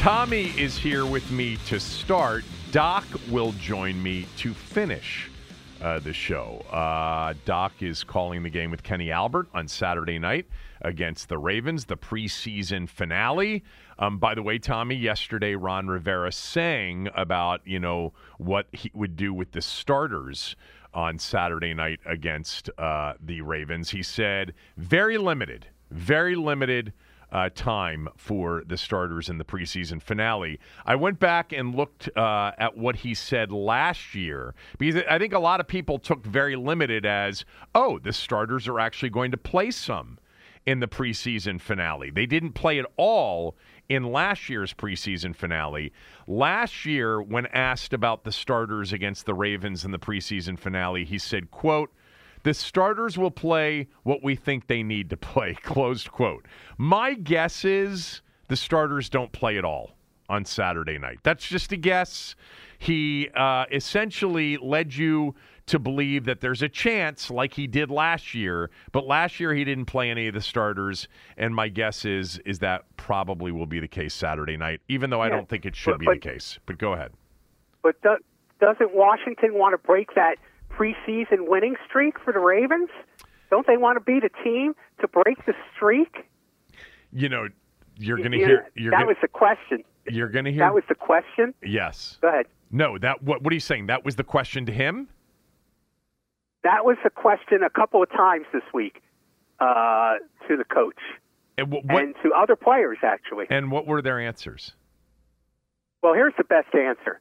Tommy is here with me to start. Doc will join me to finish uh, the show. Uh, Doc is calling the game with Kenny Albert on Saturday night against the Ravens, the preseason finale. Um, by the way, Tommy, yesterday Ron Rivera sang about you know what he would do with the starters on Saturday night against uh, the Ravens. He said very limited, very limited uh, time for the starters in the preseason finale. I went back and looked uh, at what he said last year because I think a lot of people took very limited as, oh, the starters are actually going to play some in the preseason finale. They didn't play at all in last year's preseason finale. Last year, when asked about the starters against the Ravens in the preseason finale, he said, quote, the starters will play what we think they need to play. Closed quote. My guess is the starters don't play at all on Saturday night. That's just a guess. He uh, essentially led you to believe that there's a chance, like he did last year. But last year he didn't play any of the starters, and my guess is is that probably will be the case Saturday night. Even though I Yeah, don't think it should but- be but- the case. But go ahead. But do, doesn't Washington want to break that preseason winning streak for the Ravens? Don't they want to be the team to break the streak? You know, you're going to hear. You're that gonna, was the question. you're going to hear. That was the question. yes. Go ahead. No. That. What? What are you saying? That was the question to him. That was the question a couple of times this week uh, to the coach And what? what and to other players, actually. and what were their answers? Well, here's the best answer.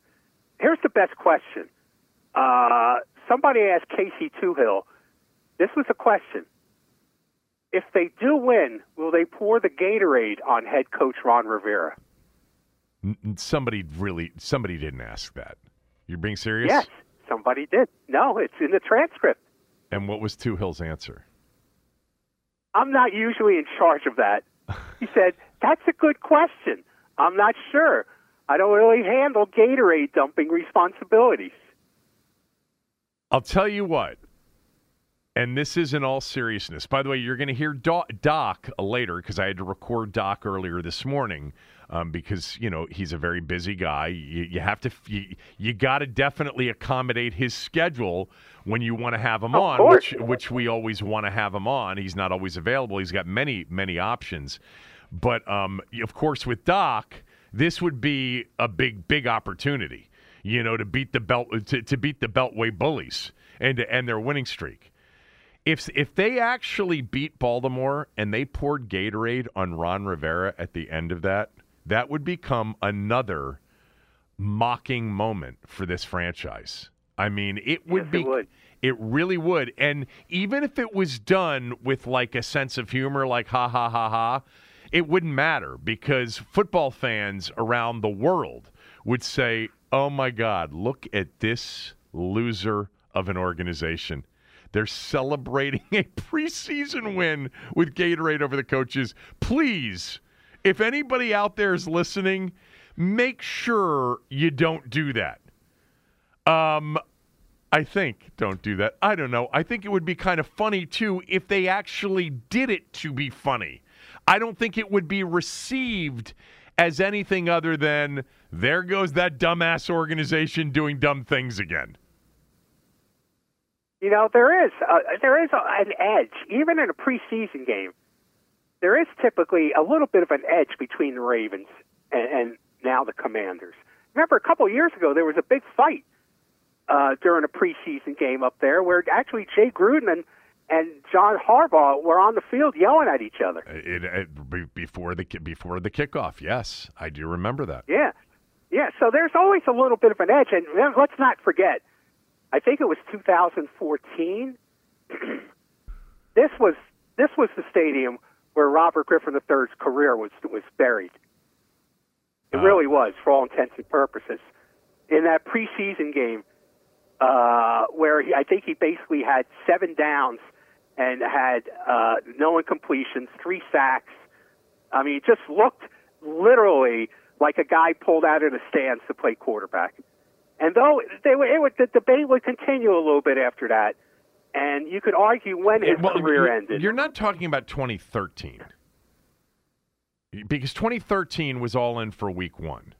Here's the best question. Uh, somebody asked Casey Toohill. This was a question. If they do win, will they pour the Gatorade on head coach Ron Rivera? Somebody really. Somebody didn't ask that. You're being serious? Yes, somebody did. No, it's in the transcript. And what was Toohill's answer? I'm not usually in charge of that. He said, That's a good question. I'm not sure. I don't really handle Gatorade dumping responsibilities. I'll tell you what, and this is in all seriousness. By the way, you're going to hear Do- Doc later because I had to record Doc earlier this morning um, because you know he's a very busy guy. You, you have to you, you got to definitely accommodate his schedule when you want to have him Of on, course. which which we always want to have him on. He's not always available. He's got many many options, but um, of course with Doc, this would be a big big opportunity you know, to beat the belt to, to beat the Beltway bullies and to end their winning streak. If if they actually beat Baltimore and they poured Gatorade on Ron Rivera at the end of that, that would become another mocking moment for this franchise. I mean, it would Yes, be it would. it really would. And even if it was done with like a sense of humor like ha ha ha ha, it wouldn't matter because football fans around the world would say, "Oh my god, look at this loser of an organization." They're celebrating a preseason win with Gatorade over the coaches. Please, if anybody out there is listening, make sure you don't do that. Um, I think don't do that. I don't know. I think it would be kind of funny too if they actually did it to be funny. I don't think it would be received as anything other than there goes that dumbass organization doing dumb things again. You know, there is a, there is an edge even in a preseason game. There is typically a little bit of an edge between the Ravens and, and now the Commanders. Remember, a couple of years ago there was a big fight uh, during a preseason game up there where actually Jay Gruden and and John Harbaugh were on the field yelling at each other. It, it, before the before the kickoff, yes, I do remember that. Yeah, yeah. So there's always a little bit of an edge, and let's not forget. I think it was 2014. this was this was the stadium where Robert Griffin III's career was was buried. It uh, really was, for all intents and purposes. In that preseason game, uh, where he, I think he basically had seven downs and had uh, no incompletions, three sacks. I mean, it just looked literally like a guy pulled out of the stands to play quarterback. And though they were, it would, the debate would continue a little bit after that, and you could argue when his well, career you're, ended. You're not talking about 2013 because 2013 was all in for Week One.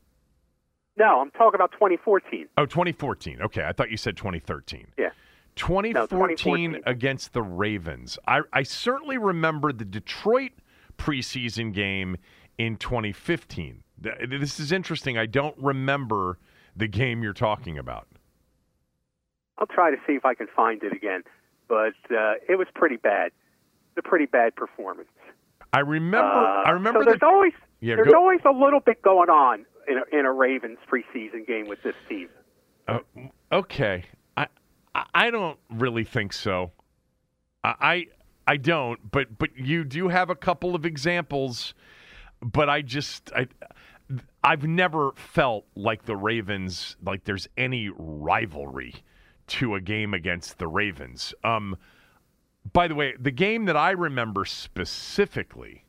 No, I'm talking about 2014. Oh, 2014. Okay, I thought you said 2013. Yeah. 2014, no, 2014. against the Ravens. I, I certainly remember the Detroit preseason game in 2015. This is interesting. I don't remember the game you're talking about. I'll try to see if I can find it again, but uh, it was pretty bad. It's a pretty bad performance. I remember. Uh, I remember. So there's the, always yeah, there's go, always a little bit going on in a, in a Ravens preseason game with this team. Uh, okay, I I don't really think so. I I don't, but but you do have a couple of examples. But I just I I've never felt like the Ravens like there's any rivalry to a game against the Ravens. Um, by the way, the game that I remember specifically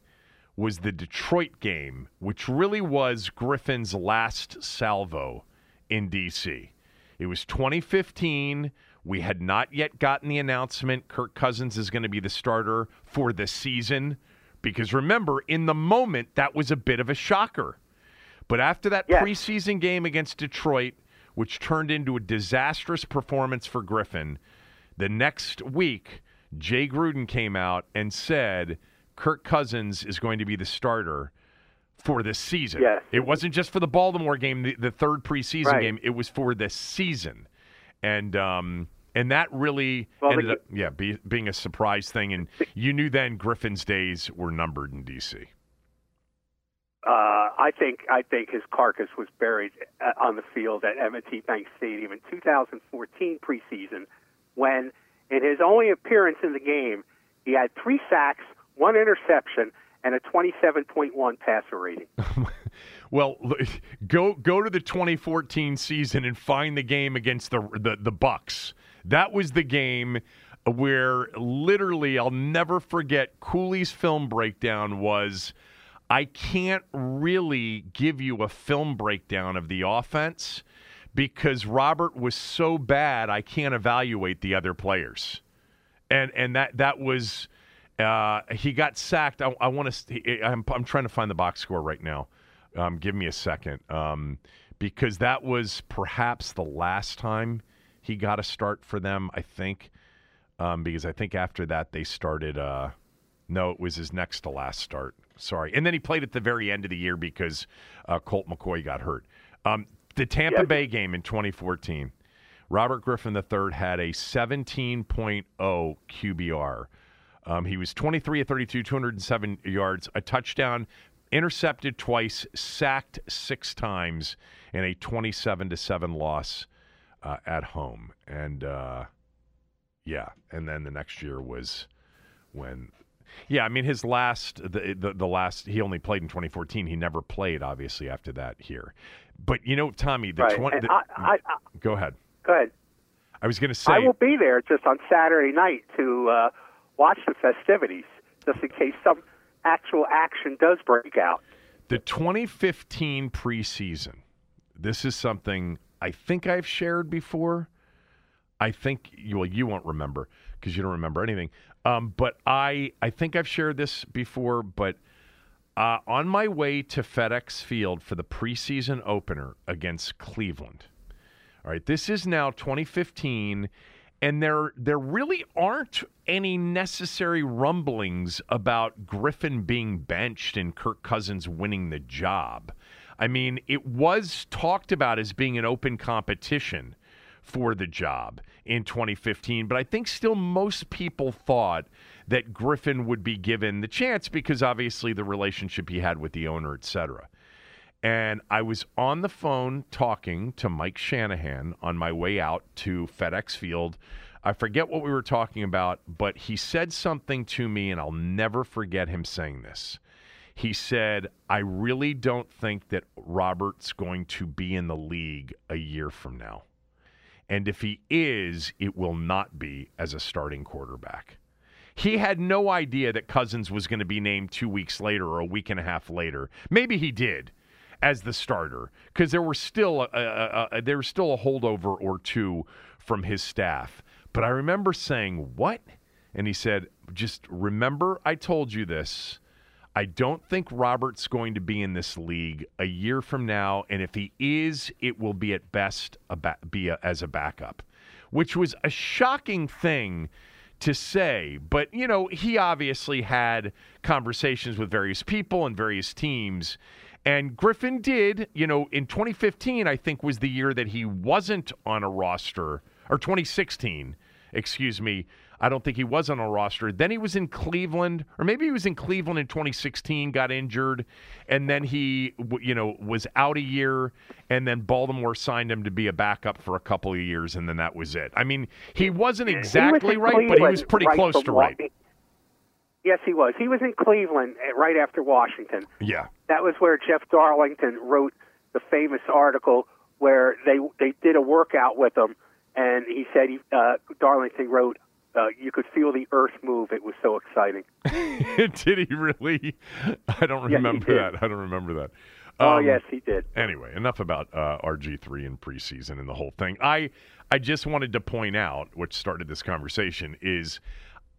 was the Detroit game, which really was Griffin's last salvo in D.C. It was 2015. We had not yet gotten the announcement Kirk Cousins is going to be the starter for the season. Because remember, in the moment, that was a bit of a shocker. But after that yes. preseason game against Detroit, which turned into a disastrous performance for Griffin, the next week, Jay Gruden came out and said Kirk Cousins is going to be the starter for this season. Yes. It wasn't just for the Baltimore game, the, the third preseason right. game. It was for the season, and um, and that really well, ended up, yeah, be, being a surprise thing. And you knew then Griffin's days were numbered in DC. Uh, I think I think his carcass was buried uh, on the field at M&T Bank Stadium in 2014 preseason, when in his only appearance in the game, he had three sacks, one interception, and a 27.1 passer rating. well, go go to the 2014 season and find the game against the the, the Bucs. That was the game where literally I'll never forget Cooley's film breakdown was I can't really give you a film breakdown of the offense because Robert was so bad I can't evaluate the other players. And and that that was uh, he got sacked. I, I want to. I'm, I'm trying to find the box score right now. Um, give me a second, um, because that was perhaps the last time he got a start for them. I think, um, because I think after that they started. Uh, no, it was his next to last start. Sorry, and then he played at the very end of the year because uh, Colt McCoy got hurt. Um, the Tampa yeah. Bay game in 2014. Robert Griffin III had a 17.0 QBR. Um, he was 23 of 32, 207 yards, a touchdown, intercepted twice, sacked six times, and a 27 to seven loss uh, at home. And uh, yeah, and then the next year was when. Yeah, I mean his last the, the, the last he only played in 2014. He never played obviously after that here. But you know, Tommy, the right. 20 I, I, I, Go ahead. Go ahead. I was going to say I will be there just on Saturday night to uh, watch the festivities just in case some actual action does break out. The 2015 preseason. This is something I think I've shared before. I think you well you won't remember because you don't remember anything. Um, but I I think I've shared this before, but uh, on my way to FedEx Field for the preseason opener against Cleveland. All right, this is now 2015, and there there really aren't any necessary rumblings about Griffin being benched and Kirk Cousins winning the job. I mean, it was talked about as being an open competition for the job in 2015, but I think still most people thought that Griffin would be given the chance because obviously the relationship he had with the owner, et cetera. And I was on the phone talking to Mike Shanahan on my way out to FedEx Field. I forget what we were talking about, but he said something to me, and I'll never forget him saying this. He said, I really don't think that Robert's going to be in the league a year from now. And if he is, it will not be as a starting quarterback. He had no idea that Cousins was going to be named two weeks later or a week and a half later. Maybe he did as the starter because there were still there was still a holdover or two from his staff. But I remember saying, "What?" And he said, "Just remember, I told you this." I don't think Robert's going to be in this league a year from now, and if he is, it will be at best a ba- be a, as a backup, which was a shocking thing to say. But you know, he obviously had conversations with various people and various teams. And Griffin did, you know, in 2015, I think was the year that he wasn't on a roster, or 2016, excuse me, I don't think he was on a roster. Then he was in Cleveland, or maybe he was in Cleveland in 2016, got injured, and then he, you know, was out a year, and then Baltimore signed him to be a backup for a couple of years, and then that was it. I mean, he wasn't exactly he was right, but he was pretty right close to right. Yes, he was. He was in Cleveland eh, right after Washington. Yeah, that was where Jeff Darlington wrote the famous article where they they did a workout with him, and he said he, uh, Darlington wrote, uh, you could feel the earth move. It was so exciting. did he really? I don't remember that. I don't remember that. Oh, um, oh yes, he did. Anyway, enough about uh, RG three in preseason and the whole thing. I I just wanted to point out, which started this conversation, is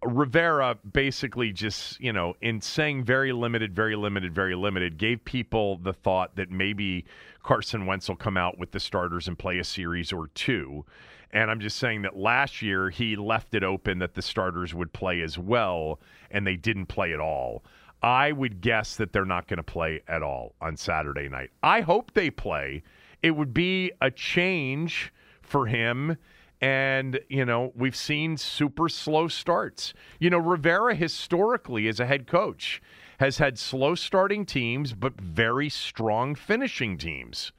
Rivera basically just you know in saying very limited, very limited, very limited, gave people the thought that maybe Carson Wentz will come out with the starters and play a series or two. And I'm just saying that last year he left it open that the starters would play as well, and they didn't play at all. I would guess that they're not going to play at all on Saturday night. I hope they play. It would be a change for him. And, you know, we've seen super slow starts. You know, Rivera historically, as a head coach, has had slow starting teams, but very strong finishing teams.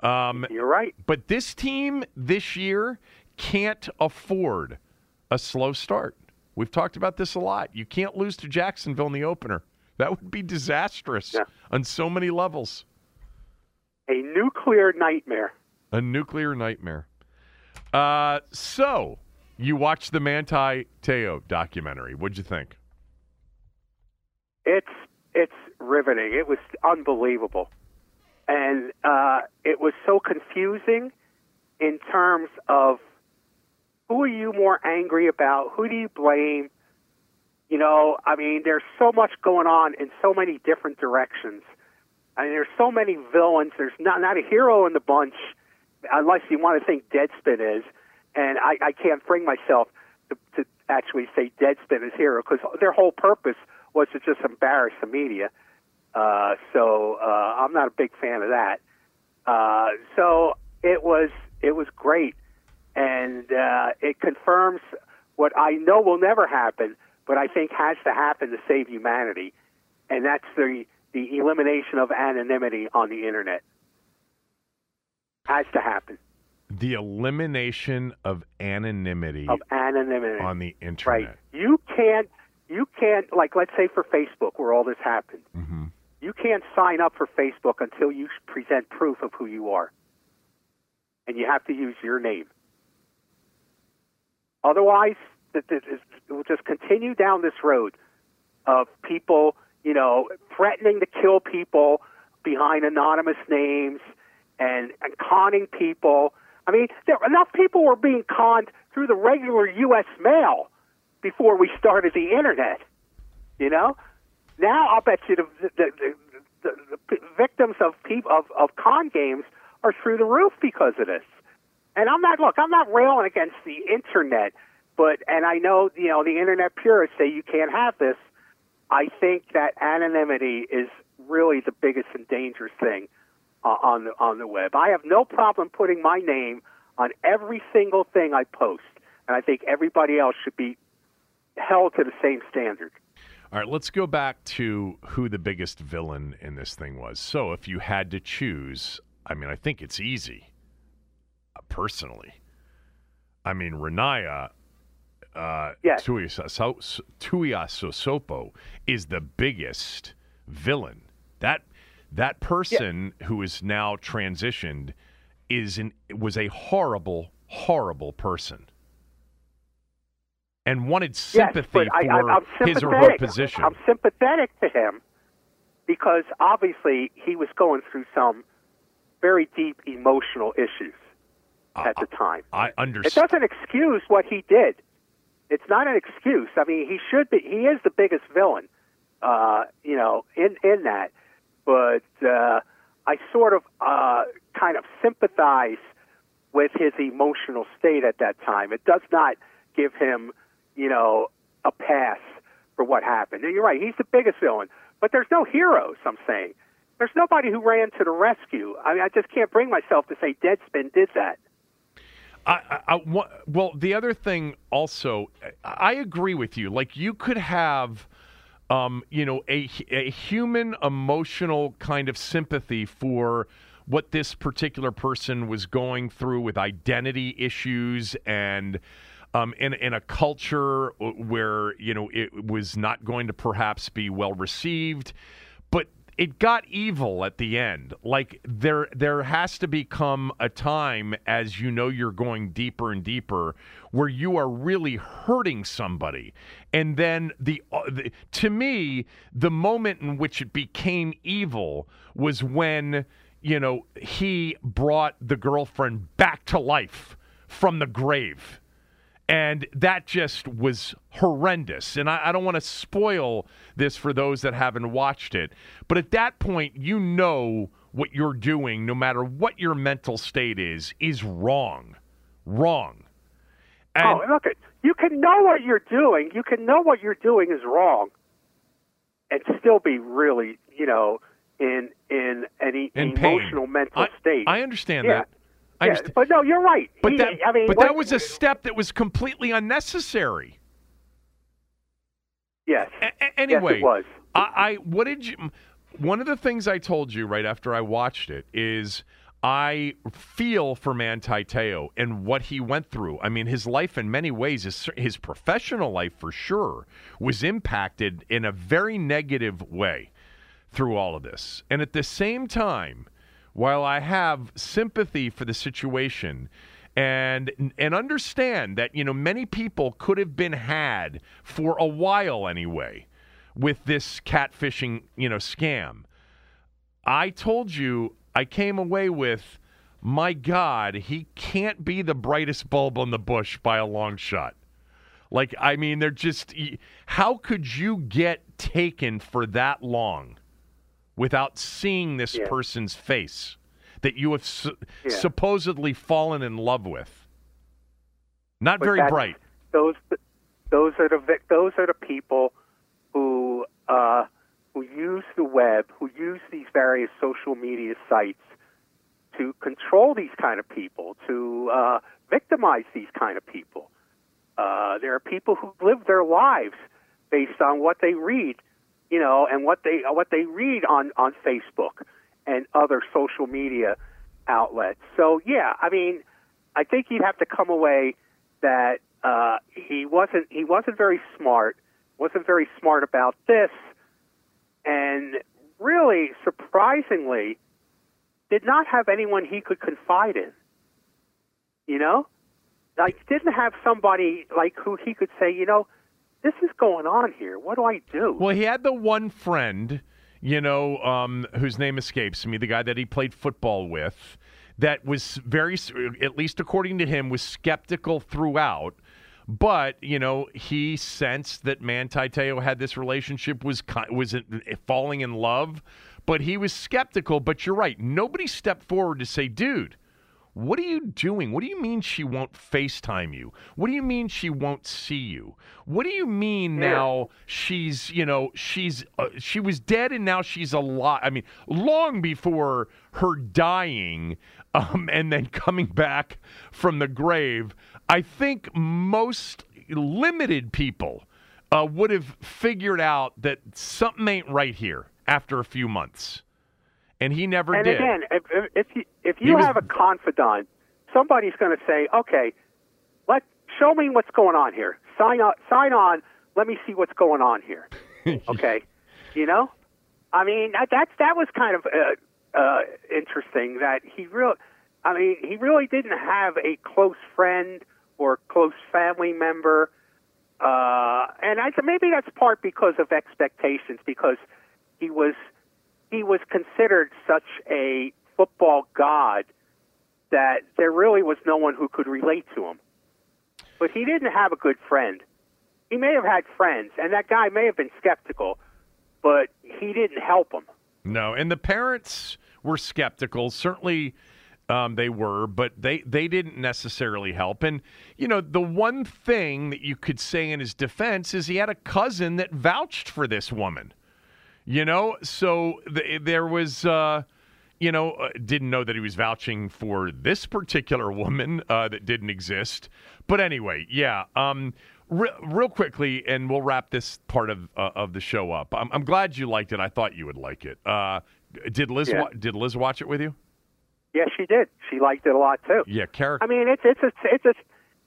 Um, You're right. But this team this year can't afford a slow start. We've talked about this a lot. You can't lose to Jacksonville in the opener. That would be disastrous yeah. on so many levels. A nuclear nightmare. A nuclear nightmare. Uh, so, you watched the Manti Te'o documentary. What'd you think? It's it's riveting. It was unbelievable and uh, it was so confusing in terms of who are you more angry about? Who do you blame? You know, I mean, there's so much going on in so many different directions. I mean, there's so many villains. There's not not a hero in the bunch, unless you want to think Deadspin is. And I, I can't bring myself to, to actually say Deadspin is hero because their whole purpose was to just embarrass the media. Uh, so uh, I'm not a big fan of that. Uh, so it was it was great, and uh, it confirms what I know will never happen, but I think has to happen to save humanity, and that's the the elimination of anonymity on the internet. Has to happen. The elimination of anonymity of anonymity on the internet. Right. You can't. You can't like let's say for Facebook where all this happened. Mm-hmm you can't sign up for Facebook until you present proof of who you are. And you have to use your name. Otherwise, it will just continue down this road of people, you know, threatening to kill people behind anonymous names and, and conning people. I mean, there, enough people were being conned through the regular U.S. mail before we started the internet. You know, now I'll bet you the the, the, the, victims of people of, of con games are through the roof because of this. And I'm not look, I'm not railing against the internet, but and I know you know the internet purists say you can't have this. I think that anonymity is really the biggest and dangerous thing uh, on the on the web. I have no problem putting my name on every single thing I post, and I think everybody else should be held to the same standard. All right, let's go back to who the biggest villain in this thing was. So, if you had to choose, I mean, I think it's easy. Uh, personally, I mean, Ronaiah uh, yes. Is the biggest villain. That that person yeah. who is now transitioned is an, was a horrible, horrible person and wanted sympathy yes, for I, his or her position. I'm sympathetic to him because obviously he was going through some very deep emotional issues at the time. I understand. It doesn't excuse what he did. It's not an excuse. I mean, he should be. He is the biggest villain, uh, you know, in in that. But uh, I sort of uh, kind of sympathize with his emotional state at that time. It does not give him you know, a pass for what happened. And you're right, he's the biggest villain. But there's no heroes, I'm saying. There's nobody who ran to the rescue. I mean, I just can't bring myself to say Deadspin did that. I, I, I, well, the other thing also, I agree with you. Like, you could have, um, you know, a, a human emotional kind of sympathy for what this particular person was going through with identity issues and um, in in a culture where you know it was not going to perhaps be well received, but it got evil at the end. Like there there has to become a time as you know you're going deeper and deeper where you are really hurting somebody. And then the, uh, the to me the moment in which it became evil was when you know he brought the girlfriend back to life from the grave and that just was horrendous. And I, I don't want to spoil this for those that haven't watched it. But at that point, you know what you're doing, no matter what your mental state is, is wrong. Wrong. And oh, look, you can know what you're doing. You can know what you're doing is wrong, and still be really, you know, in in an in emotional mental I, state. I understand yeah. that. I yeah, but no, you're right. But he, that, I mean, but what, that was a step that was completely unnecessary. Yes. A- anyway, yes, it was. I, I what did you? One of the things I told you right after I watched it is I feel for Manti Te'o and what he went through. I mean, his life in many ways, his, his professional life for sure, was impacted in a very negative way through all of this. And at the same time, while I have sympathy for the situation and and understand that you know many people could have been had for a while anyway with this catfishing you know scam. I told you i came away with my god he can't be the brightest bulb on the bush by a long shot. Like i mean they're just how could you get taken for that long without seeing this yeah. person's face that you have su- yeah. supposedly fallen in love with. Not but very bright. Those those are the those are the people who uh, who use the web, who use these various social media sites to control these kind of people, to uh, victimize these kind of people. Uh, there are people who live their lives based on what they read you know, and what they what they read on on Facebook and other social media outlets. So yeah, I mean, I think he'd have to come away that uh, he wasn't he wasn't very smart, wasn't very smart about this, and really surprisingly did not have anyone he could confide in. You know, like didn't have somebody like who he could say, you know, this is going on here. What do I do? Well, he had the one friend, you know, um, whose name escapes me, the guy that he played football with, that was very, at least according to him, was skeptical throughout. But you know, he sensed that Manti Te'o had this relationship was was falling in love, but he was skeptical. But you're right; nobody stepped forward to say, "Dude, what are you doing? What do you mean she won't FaceTime you? What do you mean she won't see you? What do you mean yeah. now she's, you know, she's uh, she was dead and now she's alive? I mean, long before her dying um, and then coming back from the grave, I think most limited people uh, would have figured out that something ain't right here after a few months and he never and did. And again, if, if you, if you have a confidant, somebody's going to say, "Okay, let show me what's going on here. Sign up, sign on. Let me see what's going on here." okay, you know, I mean that that's, that was kind of uh, uh, interesting that he real. I mean, he really didn't have a close friend or close family member, uh, and I maybe that's part because of expectations because he was he was considered such a football god that there really was no one who could relate to him. But he didn't have a good friend. He may have had friends, and that guy may have been skeptical, but he didn't help him. No, and the parents were skeptical. Certainly, um, they were, but they they didn't necessarily help. And you know, the one thing that you could say in his defense is he had a cousin that vouched for this woman. You know, so the, there was, uh, you know, uh, didn't know that he was vouching for this particular woman uh, that didn't exist. But anyway, yeah. Um, re- real quickly, and we'll wrap this part of uh, of the show up. I'm, I'm, glad you liked it. I thought you would like it. Uh, did Liz? Yeah. Wa- did Liz watch it with you? Yes, she did. She liked it a lot too. Yeah, character. I mean, it's it's a it's a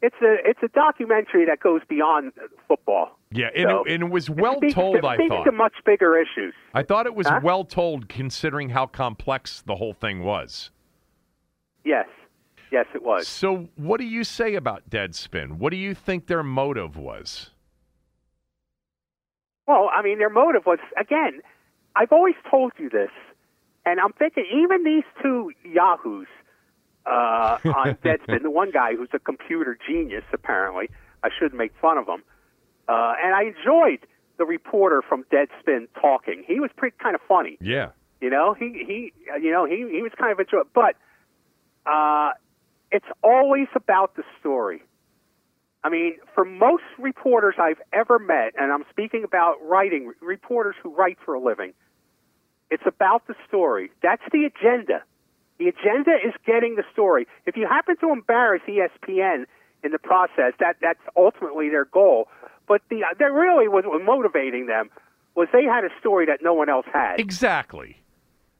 it's a it's a documentary that goes beyond football. Yeah, and, so, it, and it, was well told. To, I thought to much bigger issues. I thought it was huh? well told, considering how complex the whole thing was. Yes, yes, it was. So, what do you say about Deadspin? What do you think their motive was? Well, I mean, their motive was again. I've always told you this, and I'm thinking even these two yahoos uh, on Deadspin. the one guy who's a computer genius, apparently. I shouldn't make fun of him. Uh, and I enjoyed the reporter from Deadspin talking. He was pretty kind of funny. Yeah. You know, he he you know he he was kind of enjoy, but uh, it's always about the story. I mean, for most reporters I've ever met, and I'm speaking about writing reporters who write for a living, it's about the story. That's the agenda. The agenda is getting the story. If you happen to embarrass ESPN in the process, that that's ultimately their goal. But the uh, that really was motivating them was they had a story that no one else had. Exactly.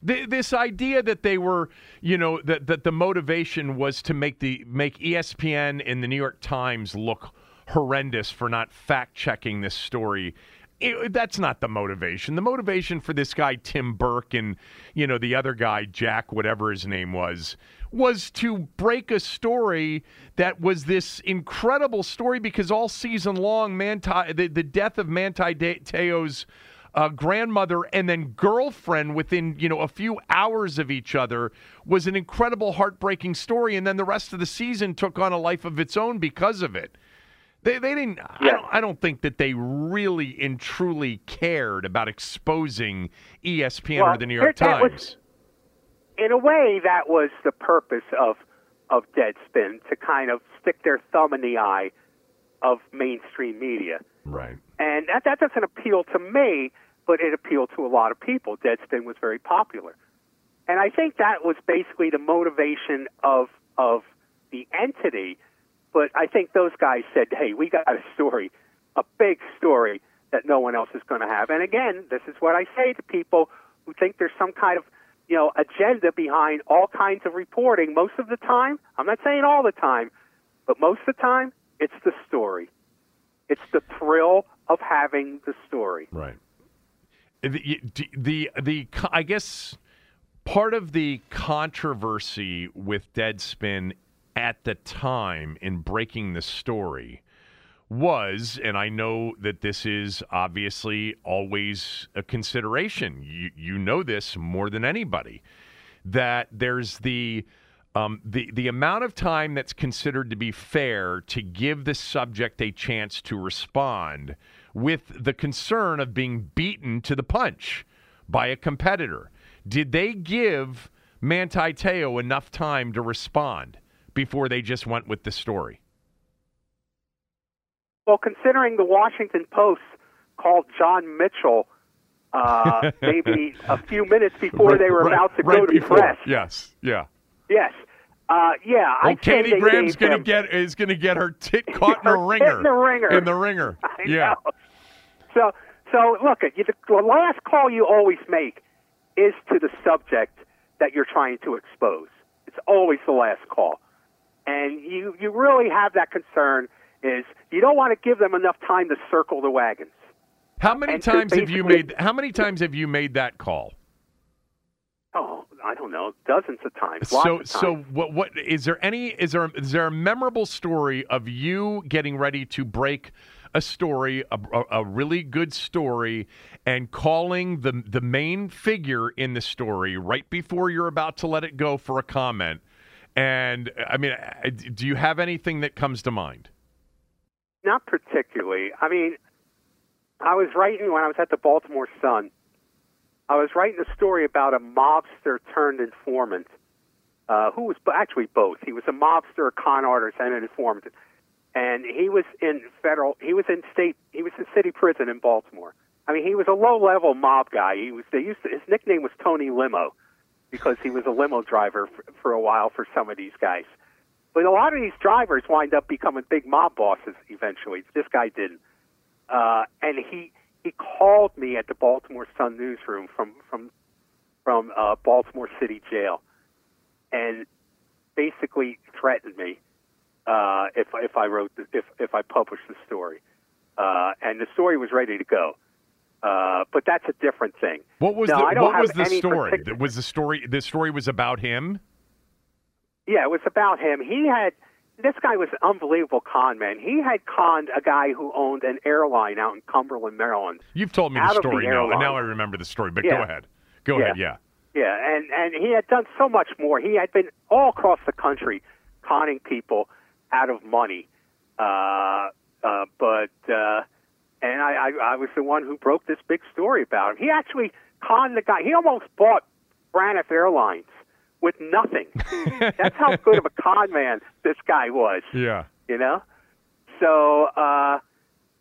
this idea that they were, you know, that, that the motivation was to make the make ESPN and the New York Times look horrendous for not fact checking this story it, that's not the motivation. The motivation for this guy Tim Burke and you know the other guy Jack, whatever his name was, was to break a story that was this incredible story because all season long, Manti, the, the death of Manti Te'o's uh, grandmother and then girlfriend within you know a few hours of each other was an incredible heartbreaking story and then the rest of the season took on a life of its own because of it they they didn't. Yeah. I don't. I don't think that they really and truly cared about exposing ESPN well, or the New York Times. Was, in a way, that was the purpose of of Deadspin to kind of stick their thumb in the eye of mainstream media. Right. And that that doesn't appeal to me, but it appealed to a lot of people. Deadspin was very popular, and I think that was basically the motivation of of the entity but I think those guys said, hey, we got a story, a big story that no one else is going to have. And again, this is what I say to people who think there's some kind of you know agenda behind all kinds of reporting. Most of the time, I'm not saying all the time, but most of the time, it's the story. It's the thrill of having the story. Right. The, the, the, I guess part of the controversy with Deadspin at the time in breaking the story was, and I know that this is obviously always a consideration. You you know this more than anybody that there's the um, the the amount of time that's considered to be fair to give the subject a chance to respond with the concern of being beaten to the punch by a competitor. Did they give Manti Te'o enough time to respond before they just went with the story? Well, considering the Washington Post called John Mitchell uh, maybe a few minutes before Right- they were right- about to right go to before. press. Yes, yeah. Yes. Uh, yeah. Well, I Katie Graham's gonna him- get is gonna get her tit caught in Her the tit wringer. in the wringer. In the wringer. I yeah. know. So, so look, the last call you always make is to the subject that you're trying to expose. It's always the last call, and you you really have that concern. Is you don't want to give them enough time to circle the wagons. How many And times have you made? How many times have you made that call? Oh, I don't know, dozens of times. So, of times. so what? What is there? Any? Is there? Is there a memorable story of you getting ready to break a story, a, a, a really good story, and calling the the main figure in the story right before you're about to let it go for a comment? And I mean, do you have anything that comes to mind? Not particularly. I mean, I was writing when I was at the Baltimore Sun. I was writing a story about a mobster turned informant, uh, who was actually both. He was a mobster, a con artist, and an informant. And he was in federal. He was in state. He was in city prison in Baltimore. I mean, he was a low-level mob guy. He was. They used to, his nickname was Tony Limo, because he was a limo driver for, for a while for some of these guys. But a lot of these drivers wind up becoming big mob bosses eventually. This guy didn't. Uh, and he he called me at the Baltimore Sun newsroom from from from uh, Baltimore City Jail, and basically threatened me uh, if if I wrote the, if if I published the story. Uh, and the story was ready to go. Uh, but that's a different thing. What was No, the What was the story? particular- Was the story? The story was about him. Yeah, it was about him. He had this guy was an unbelievable con man. He had conned a guy who owned an airline out in Cumberland, Maryland. You've told me the of the story now. airline. Now I remember the story. But go ahead. Go Yeah. ahead. Yeah. Yeah, and and he had done so much more. He had been all across the country conning people out of money. Uh, uh, but uh, and I, I I was the one who broke this big story about him. He actually conned the guy. He almost bought Braniff Airlines with nothing. That's how good of a con man this guy was. Yeah. you know so uh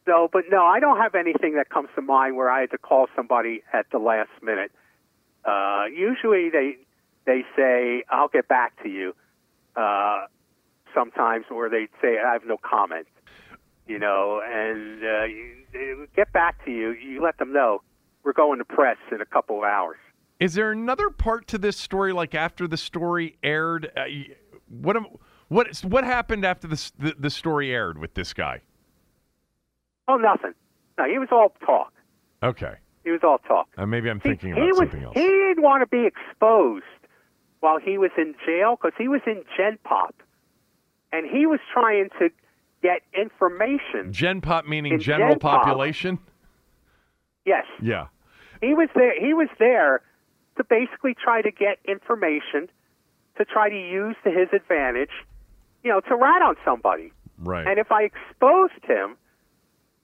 so but no i don't have anything that comes to mind where i had to call somebody at the last minute uh usually they they say i'll get back to you uh sometimes or they say i have no comment you know and uh you, get back to you. You let them know. We're going to press in a couple of hours. Is there another part to this story? Like after the story aired, uh, what am, what what happened after this, the the story aired with this guy? oh nothing. No he was all talk. Okay, he was all talk. Uh, maybe I'm See, thinking about was, something else. He didn't want to be exposed while he was in jail because he was in Gen Pop, and he was trying to get information. Gen pop meaning In general Gen Pop. population. Yes, Yeah. he was there. He was there to basically try to get information to try to use to his advantage, you know, to rat on somebody. Right. And if I exposed him,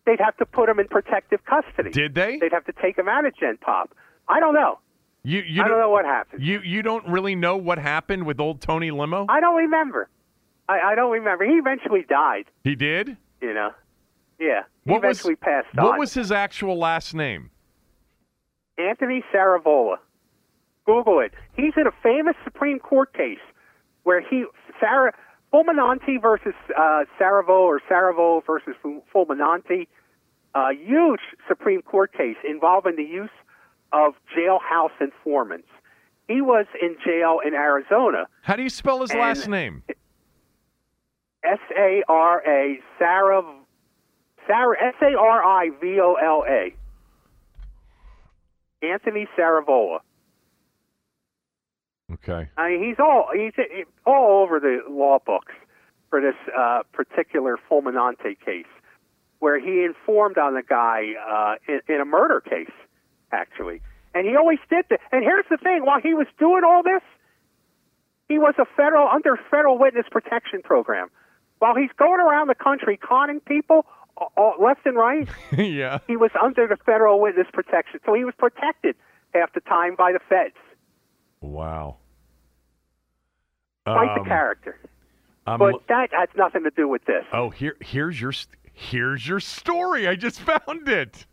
they'd have to put him in protective custody. Did they? They'd have to take him out of Gen Pop. I don't know. You you I don't know what happened. You you don't really know what happened with old Tony Limo? I don't remember. I, I don't remember. He eventually died. he did. You know. Yeah. He What was eventually passed on. what was his actual last name? Anthony Sarivola? Google it. He's in a famous Supreme Court case where he Sarah Fulminante versus uh, Saravo or Saravo versus Fu- Fulminante. A huge Supreme Court case involving the use of jailhouse informants. He was in jail in Arizona. How do you spell his last name? S A R A Sarah Sarah S A R I V O L A. Anthony Sarivola. Okay. I mean, he's all he's all over the law books for this uh, particular Fulminante case, where he informed on the guy uh, in, in a murder case, actually, and he always did that. And here's the thing: while he was doing all this, he was a federal under federal witness protection program. While he's going around the country conning people uh, uh, left and right, yeah. he was under the federal witness protection, so he was protected half the time by the feds. Wow. Quite the Um, character. I'm But that has nothing to do with this. oh, here, here's your, here's your story. I just found it.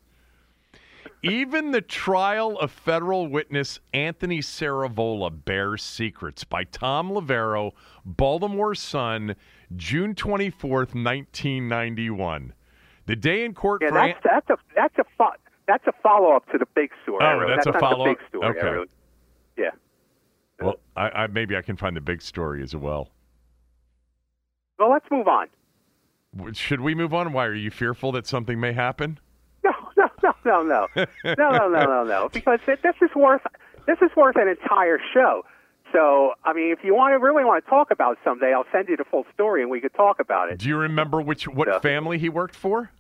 Even the trial of federal witness Anthony Sarivola bears secrets by Thom Loverro, Baltimore Sun, June 24th, 1991. The day in court Yeah, that's that's a that's a fo- that's a follow up to the big story. Oh, really- that's a not follow-up? The big story. I Okay. really- Yeah. Well, I, I maybe I can find the big story as well. Well, let's move on. Should we move on? Why are you fearful that something may happen? No, no, no, no, no, no, no, no, no, no. Because this is worth this is worth an entire show. So, I mean, if you want to really want to talk about it someday, I'll send you the full story and we could talk about it. Do you remember which what Yeah. family he worked for?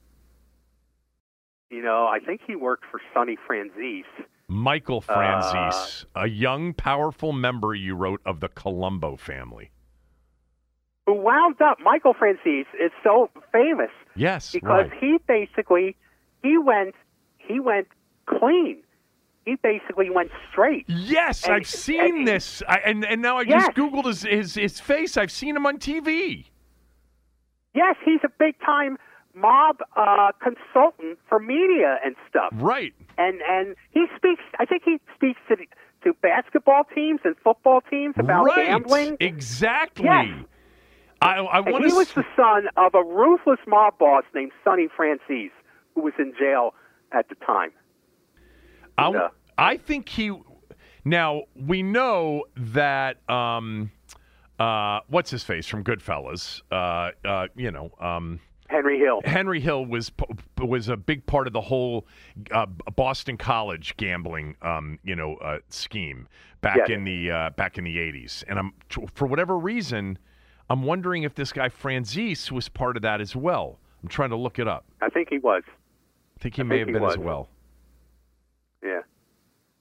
You know, I think he worked for Sonny Franzese. Michael Uh, Franzese, a young, powerful member you wrote of the Colombo family. Who wound up? Michael Franzese is so famous Yes, because right. he basically he went he went clean. He basically went straight. Yes, and- I've seen and- this, I, and and now I Yes. just googled his, his his face. I've seen him on TV. Yes, he's a big time mob uh, consultant for media and stuff. Right. And and he speaks. I think he speaks to the, to basketball teams and football teams about right. gambling. Exactly. Yes. I I want he to. was the son of a ruthless mob boss named Sonny Franzese, who was in jail at the time. I. I think he. Now we know that. Um, uh, what's his face from Goodfellas? Uh, uh, you know, um, Henry Hill. Henry Hill was was a big part of the whole uh, Boston College gambling, um, you know, uh, scheme back Yes. in the uh, back in the eighties. And I'm for whatever reason, I'm wondering if this guy Franzese was part of that as well. I'm trying to look it up. I think he was. I think he I may think have been as well. Yeah.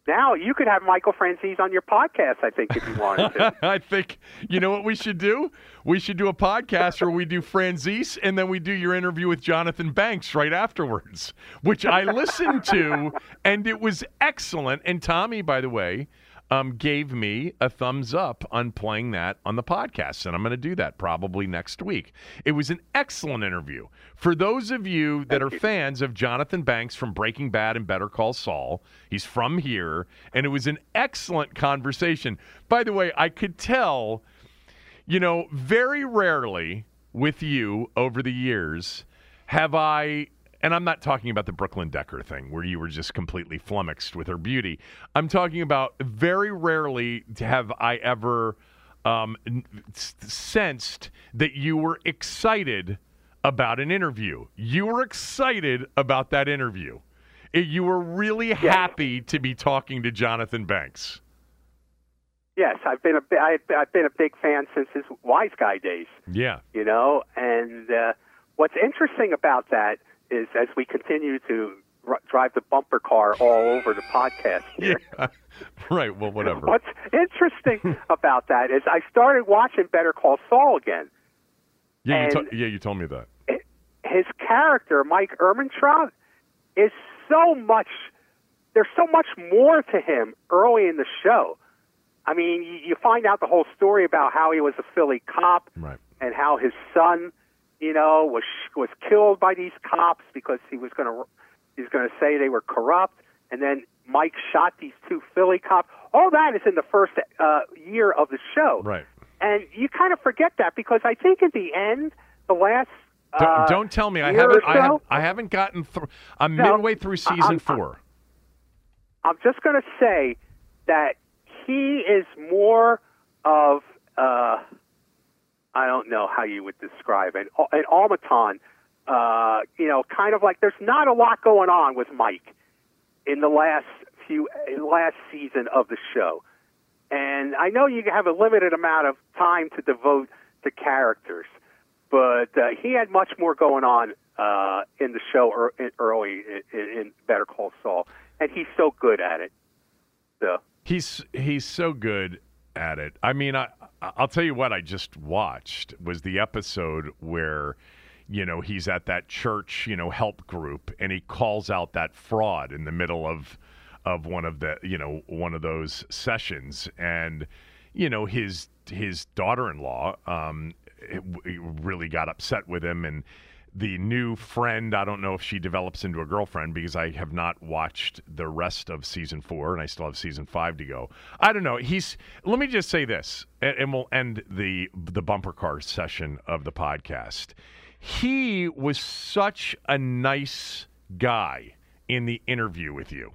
Now you could have Michael Franzese on your podcast. I think if you wanted to. I think you know what we should do. We should do a podcast where we do Franzese and then we do your interview with Jonathan Banks right afterwards, which I listened to and it was excellent. And Tommy, by the way, um, gave me a thumbs up on playing that on the podcast, and I'm going to do that probably next week. It was an excellent interview. For those of you that are fans of Jonathan Banks from Breaking Bad and Better Call Saul, he's from here, and it was an excellent conversation. By the way, I could tell, you know, very rarely with you over the years have I and I'm not talking about the Brooklyn Decker thing where you were just completely flummoxed with her beauty. I'm talking about very rarely have I ever um, sensed that you were excited about an interview. You were excited about that interview. You were really happy to be talking to Jonathan Banks. yes, I've been a I- I've been a big fan since his Wiseguy days. Yeah. you know. And uh, what's interesting about that is as we continue to r- drive the bumper car all over the podcast here. Yeah. right. Well, whatever. What's interesting about that is I started watching Better Call Saul again. Yeah, you to- yeah, you told me that. His character, Mike Ehrmantraut, is so much. There's so much more to him early in the show. I mean, you, you find out the whole story about how he was a Philly cop Right. and how his son, you know, was was killed by these cops because he was going to he's going to say they were corrupt, and then Mike shot these two Philly cops. All that is in the first uh, year of the show, Right. and you kind of forget that because I think at the end, the last Don't, uh, don't tell me I haven't. or I, have, so- I haven't gotten through. I'm No, midway through season I'm- four. I'm just going to say that he is more of uh, I don't know how you would describe it, an automaton. Uh, you know, kind of like there's not a lot going on with Mike in the last few last season of the show, and I know you have a limited amount of time to devote to characters, but uh, he had much more going on uh, in the show er, in, early in, in Better Call Saul, and he's so good at it. So He's he's so good at it. I mean, I I'll tell you what I just watched was the episode where you know he's at that church you know help group and he calls out that fraud in the middle of of one of the you know one of those sessions. And you know his his daughter-in-law um really got upset with him and the new friend. I don't know if she develops into a girlfriend because i have not watched the rest of season four and i still have season five to go. I don't know. He's let me just say this and, we'll end the the bumper car session of the podcast. He was such a nice guy in the interview with you.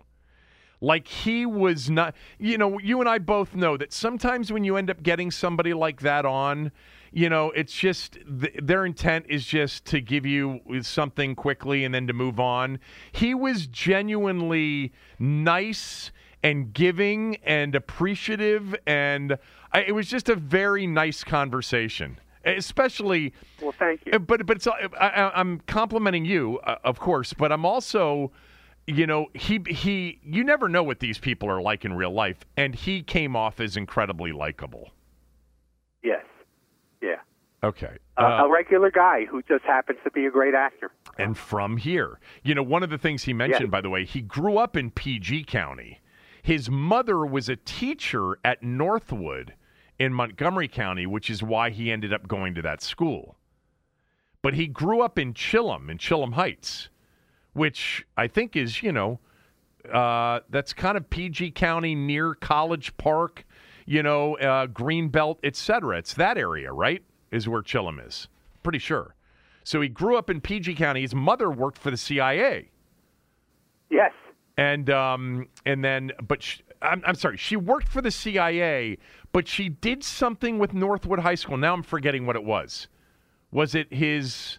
Like he was not you know you and i both know that sometimes when you end up getting somebody like that on you know it's just th- their intent is just to give you something quickly and then to move on he was genuinely nice and giving and appreciative and I, it was just a very nice conversation especially Well, thank you. but but it's I, I'm complimenting you, uh, of course, but I'm also, you know, he he. You never know what these people are like in real life, and he came off as incredibly likable. Yes. Yeah. Okay, Uh, Uh, a regular guy who just happens to be a great actor. and from here, you know, one of the things he mentioned, Yeah. by the way, he grew up in PG County. His mother was a teacher at Northwood in Montgomery County, which is why he ended up going to that school. But he grew up in Chillum, in Chillum Heights, which I think is, you know, uh, that's kind of PG County near College Park, you know, uh, Greenbelt, et cetera. It's that area, right? Is where Chillum is. Pretty sure. So he grew up in PG County. His mother worked for the CIA Yes. and um, and then but sh I'm, I'm sorry she worked for the CIA but she did something with Northwood High School now I'm forgetting what it was was it his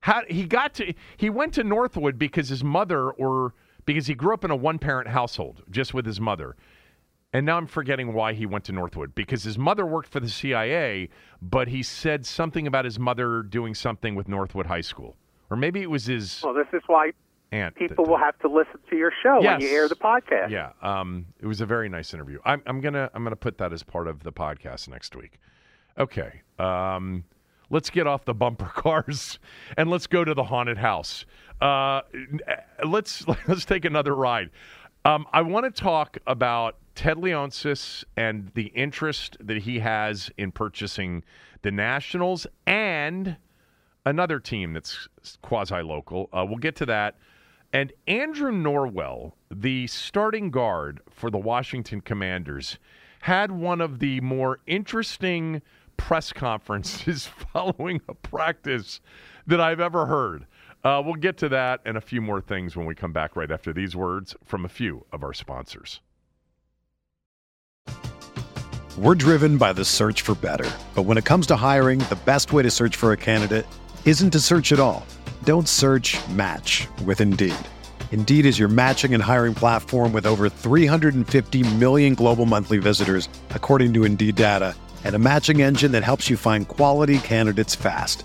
how he got to he went to Northwood because his mother or because he grew up in a one parent household just with his mother and now I'm forgetting why he went to Northwood because his mother worked for the CIA but he said something about his mother doing something with Northwood High School or maybe it was his Well, this is why aunt people will have to listen to your show when you air the podcast. Yeah, um, it was a very nice interview. I'm, I'm gonna I'm gonna put that as part of the podcast next week. Okay, um, let's get off the bumper cars and let's go to the haunted house. Uh, let's let's take another ride. Um, I want to talk about Ted Leonsis and the interest that he has in purchasing the Nationals and another team that's quasi local. Uh, we'll get to that. And Andrew Norwell, the starting guard for the Washington Commanders, had one of the more interesting press conferences following a practice that I've ever heard. Uh, we'll get to that and a few more things when we come back right after these words from a few of our sponsors. We're driven by the search for better. But when it comes to hiring, the best way to search for a candidate isn't to search at all. Don't search match with Indeed. Indeed is your matching and hiring platform with over 350 million global monthly visitors, according to Indeed data, and a matching engine that helps you find quality candidates fast.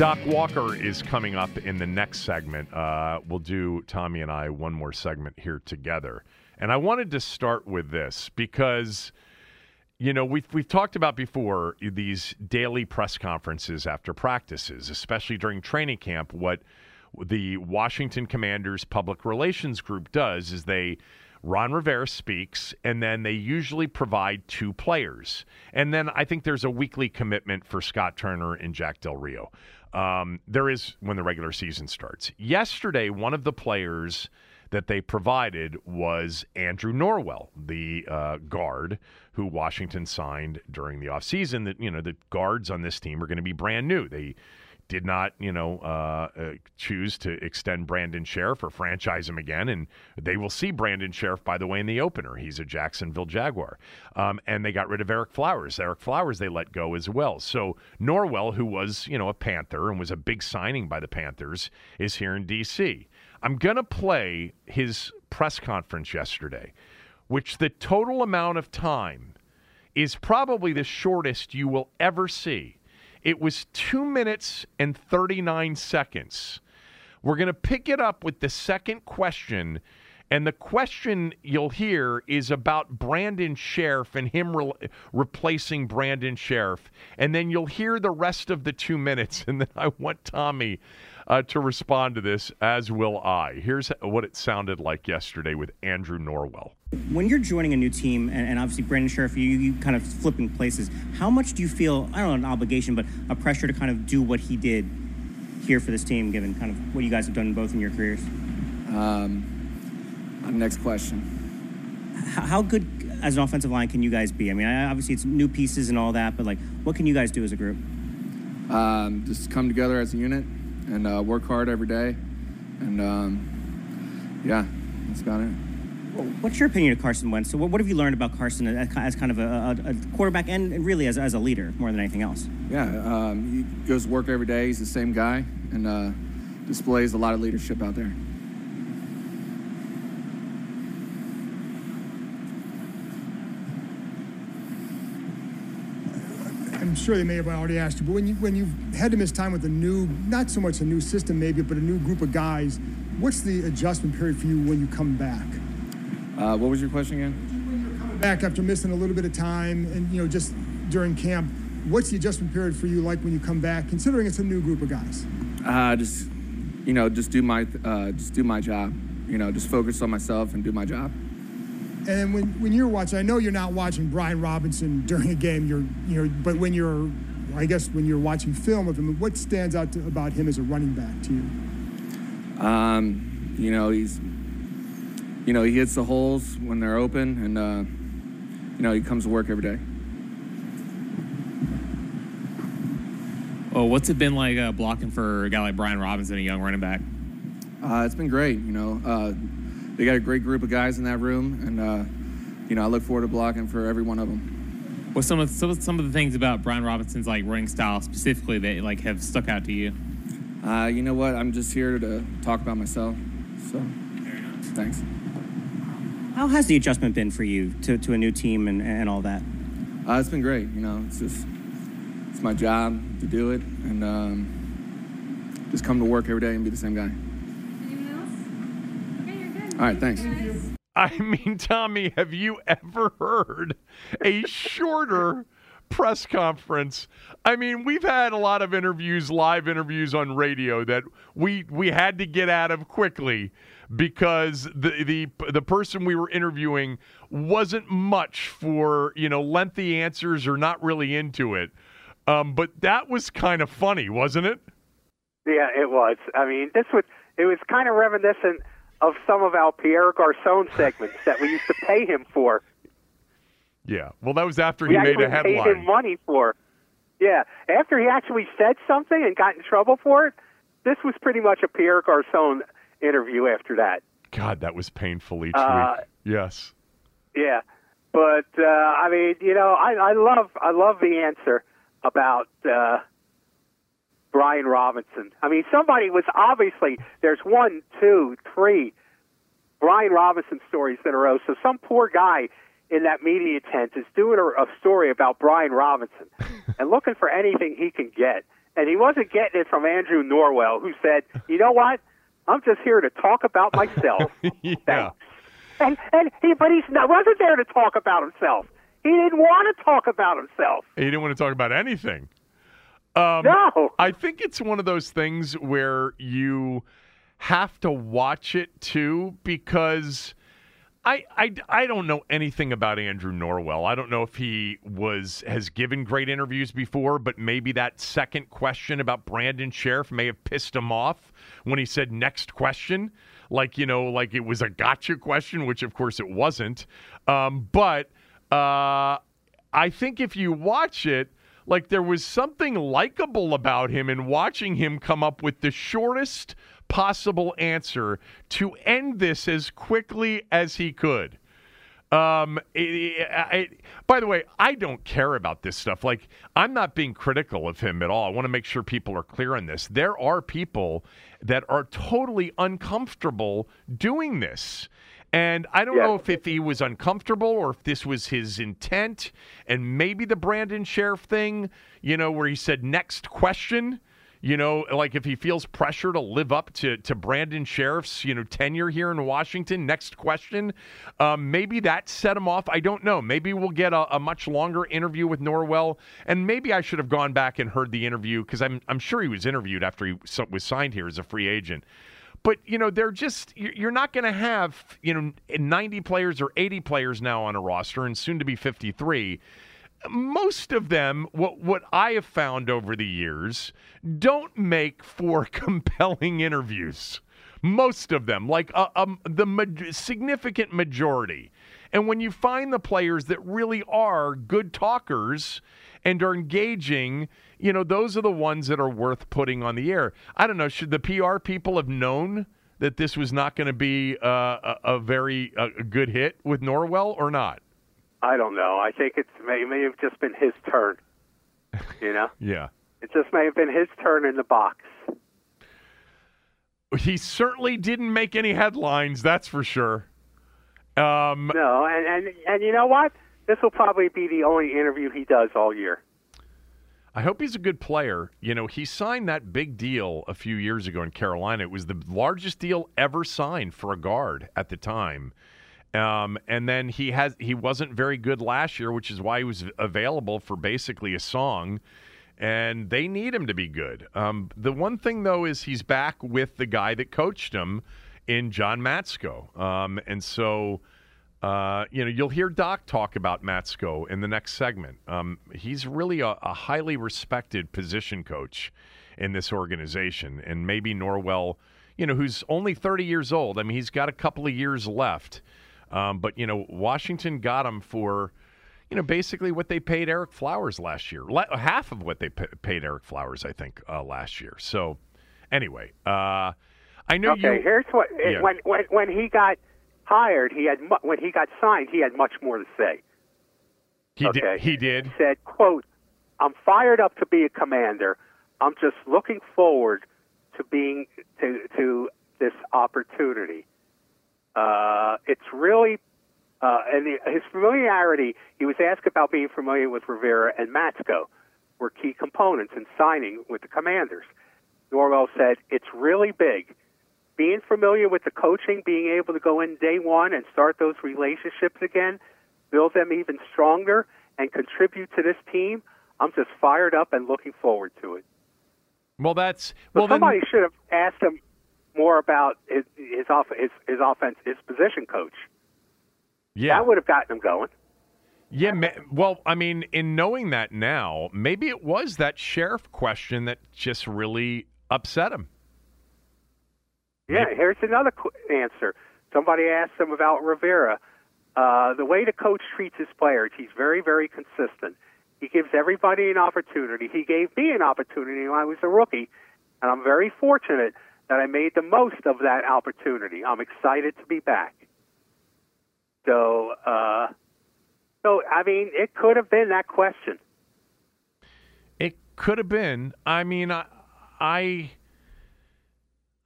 Doc Walker is coming up in the next segment. Uh, we'll do Tommy and I one more segment here together. And I wanted to start with this because, you know, we've, we've talked about before these daily press conferences after practices, especially during training camp. What the Washington Commanders public relations group does is they Ron Rivera speaks, and then they usually provide two players. And then I think there's a weekly commitment for Scott Turner and Jack Del Rio. Um, there is when the regular season starts. Yesterday, one of the players that they provided was Andrew Norwell, the uh, guard who Washington signed during the offseason. That you know the guards on this team are going to be brand new. They did not, you know, uh, uh, choose to extend Brandon Scherff or franchise him again. And they will see Brandon Scherff, by the way, in the opener. He's a Jacksonville Jaguar. Um, and they got rid of Ereck Flowers. Ereck Flowers they let go as well. So Norwell, who was, you know, a Panther and was a big signing by the Panthers, is here in D.C. I'm going to play his press conference yesterday, which the total amount of time is probably the shortest you will ever see. It was two minutes and 39 seconds. We're going to pick it up with the second question. And the question you'll hear is about Brandon Scherff and him re- replacing Brandon Scherff. And then you'll hear the rest of the two minutes. And then I want Tommy uh, to respond to this, as will I. Here's what it sounded like yesterday with Andrew Norwell. When you're joining a new team, and, and obviously Brandon Scherff, you, you kind of flipping places, how much do you feel, I don't know, an obligation, but a pressure to kind of do what he did here for this team, given kind of what you guys have done both in your careers? Um, next question. How, how good as an offensive line can you guys be? I mean, obviously it's new pieces and all that, but like, what can you guys do as a group? Um, just come together as a unit and uh, work hard every day. And um, yeah, that's about it. What's your opinion of Carson Wentz? So, what have you learned about Carson as kind of a, a quarterback and really as, as, a leader more than anything else? Yeah, um, he goes to work every day. He's the same guy and uh, displays a lot of leadership out there. I'm sure they may have already asked you, but when you when you've had to miss time with a new, not so much a new system maybe, but a new group of guys, what's the adjustment period for you when you come back? Uh, what was your question again? When you're coming back after missing a little bit of time, and you know just during camp, what's the adjustment period for you like when you come back, considering it's a new group of guys? Uh, just you know, just do my uh, just do my job. You know, just focus on myself and do my job. And when, when you're watching, I know you're not watching Brian Robinson during a game. You're you know, but when you're, I guess when you're watching film of him, what stands out to, about him as a running back to you? Um, you know, he's, you know, he hits the holes when they're open, and uh, you know, he comes to work every day. Oh, what's it been like uh, blocking for a guy like Brian Robinson, a young running back? Uh, it's been great. You know, uh, they got a great group of guys in that room, and uh, you know I look forward to blocking for every one of them. What's some of some of, some of the things about Brian Robinson's like running style specifically that like have stuck out to you? Uh, you know what? I'm just here to talk about myself. So, thanks. How has the adjustment been for you to, to a new team and, and all that? Uh, it's been great. You know, it's just it's my job to do it, and um, just come to work every day and be the same guy. All right, thanks. I mean, Tommy, have you ever heard a shorter press conference? I mean, we've had a lot of interviews, live interviews on radio that we we had to get out of quickly because the the the person we were interviewing wasn't much for you know lengthy answers or not really into it. Um, but that was kind of funny, wasn't it? Yeah, it was. I mean, this was it was kind of reminiscent of some of our Pierre Garcon segments that we used to pay him for. Yeah, well, that was after we he made a headline. Paid him money for. Yeah, after he actually said something and got in trouble for it. This was pretty much a Pierre Garcon interview after that. God, that was painful each uh, week. Yes. Yeah, but uh, I mean, you know, I, I love I love the answer about uh, Brian Robinson. I mean, somebody was obviously there's one, two, three Brian Robinson stories in a row. So some poor guy in that media tent is doing a, a story about Brian Robinson and looking for anything he can get. And he wasn't getting it from Andrew Norwell, who said, "You know what? I'm just here to talk about myself." yeah. Thanks. And and he, but he's not wasn't there to talk about himself. He didn't want to talk about himself. He didn't want to talk about anything. Um, no. I think it's one of those things where you have to watch it too because I, I, I don't know anything about Andrew Norwell. I don't know if he was has given great interviews before, but maybe that second question about Brandon Scherff may have pissed him off when he said next question, like you know, like it was a gotcha question, which of course it wasn't. Um, but uh, I think if you watch it, like there was something likable about him in watching him come up with the shortest possible answer to end this as quickly as he could. Um, it, it, by the way, I don't care about this stuff. Like, I'm not being critical of him at all. I want to make sure people are clear on this. There are people that are totally uncomfortable doing this. And I don't know if, if he was uncomfortable or if this was his intent. And maybe the Brandon Scherff thing, you know, where he said, next question you know, like if he feels pressure to live up to, to Brandon Scherff's, you know, tenure here in Washington. Next question. Um, maybe that set him off. I don't know. Maybe we'll get a, a, much longer interview with Norwell. And maybe I should have gone back and heard the interview because I'm, I'm sure he was interviewed after he was signed here as a free agent. But, you know, they're just, you're not going to have, you know, 90 players or 80 players now on a roster and soon to be 53 most of them, what what I have found over the years, don't make for compelling interviews. Most of them, like uh, um, the ma- significant majority. And when you find the players that really are good talkers and are engaging, you know, those are the ones that are worth putting on the air. I don't know. Should the PR people have known that this was not going to be uh, a, a, very a good hit with Norwell or not? I don't know. I think it's may may have just been his turn. You know? yeah. It just may have been his turn in the box. He certainly didn't make any headlines, that's for sure. Um, no, and, and and you know what? This will probably be the only interview he does all year. I hope he's a good player. You know, he signed that big deal a few years ago in Carolina. It was the largest deal ever signed for a guard at the time. Um, and then he has he wasn't very good last year, which is why he was available for basically a song. And they need him to be good. Um, the one thing though is he's back with the guy that coached him in John Matsko. Um, and so uh, you know you'll hear Doc talk about Matsko in the next segment. Um, he's really a, a highly respected position coach in this organization, and maybe Norwell, you know, who's only 30 years old. I mean, he's got a couple of years left. Um, but you know, Washington got him for you know basically what they paid Ereck Flowers last year, half of what they paid Ereck Flowers, I think, uh, last year. So anyway, uh, I know okay, you. here's what Yeah. when when when he got hired, he had mu- when he got signed, he had much more to say. He okay. did. He did. He said, "quote I'm fired up to be a commander. I'm just looking forward to being to to this opportunity. Uh, it's really uh, and the, his familiarity. He was asked about being familiar with Rivera and Matsko were key components in signing with the Commanders. Norwell said it's really big. Being familiar with the coaching, being able to go in day one and start those relationships again, build them even stronger, and contribute to this team. I'm just fired up and looking forward to it. Well, that's well. Then, somebody should have asked him more about his his, off, his his offense, his position coach. yeah. That would have gotten him going. Yeah, ma- well, I mean, in knowing that now, maybe it was that Scherff question that just really upset him. Yeah, here's another qu- answer. Somebody asked him about Rivera. Uh, the way the coach treats his players, he's very, very consistent. He gives everybody an opportunity. He gave me an opportunity when I was a rookie, and I'm very fortunate that I made the most of that opportunity. I'm excited to be back. So, uh, so I mean, it could have been that question. It could have been. I mean, I, I,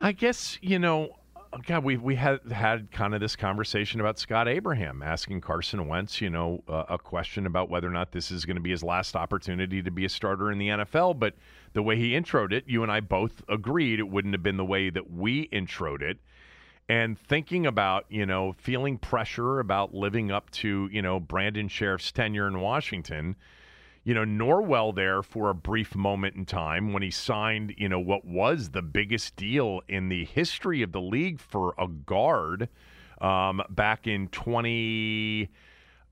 I guess you know. God, we we had had kind of this conversation about Scott Abraham asking Carson Wentz, you know, uh, a question about whether or not this is going to be his last opportunity to be a starter in the NFL. But the way he introed it, you and I both agreed it wouldn't have been the way that we introed it. And thinking about, you know, feeling pressure about living up to, you know, Brandon Scherff's tenure in Washington you know, Norwell there for a brief moment in time when he signed, you know, what was the biggest deal in the history of the league for a guard um, back in 20,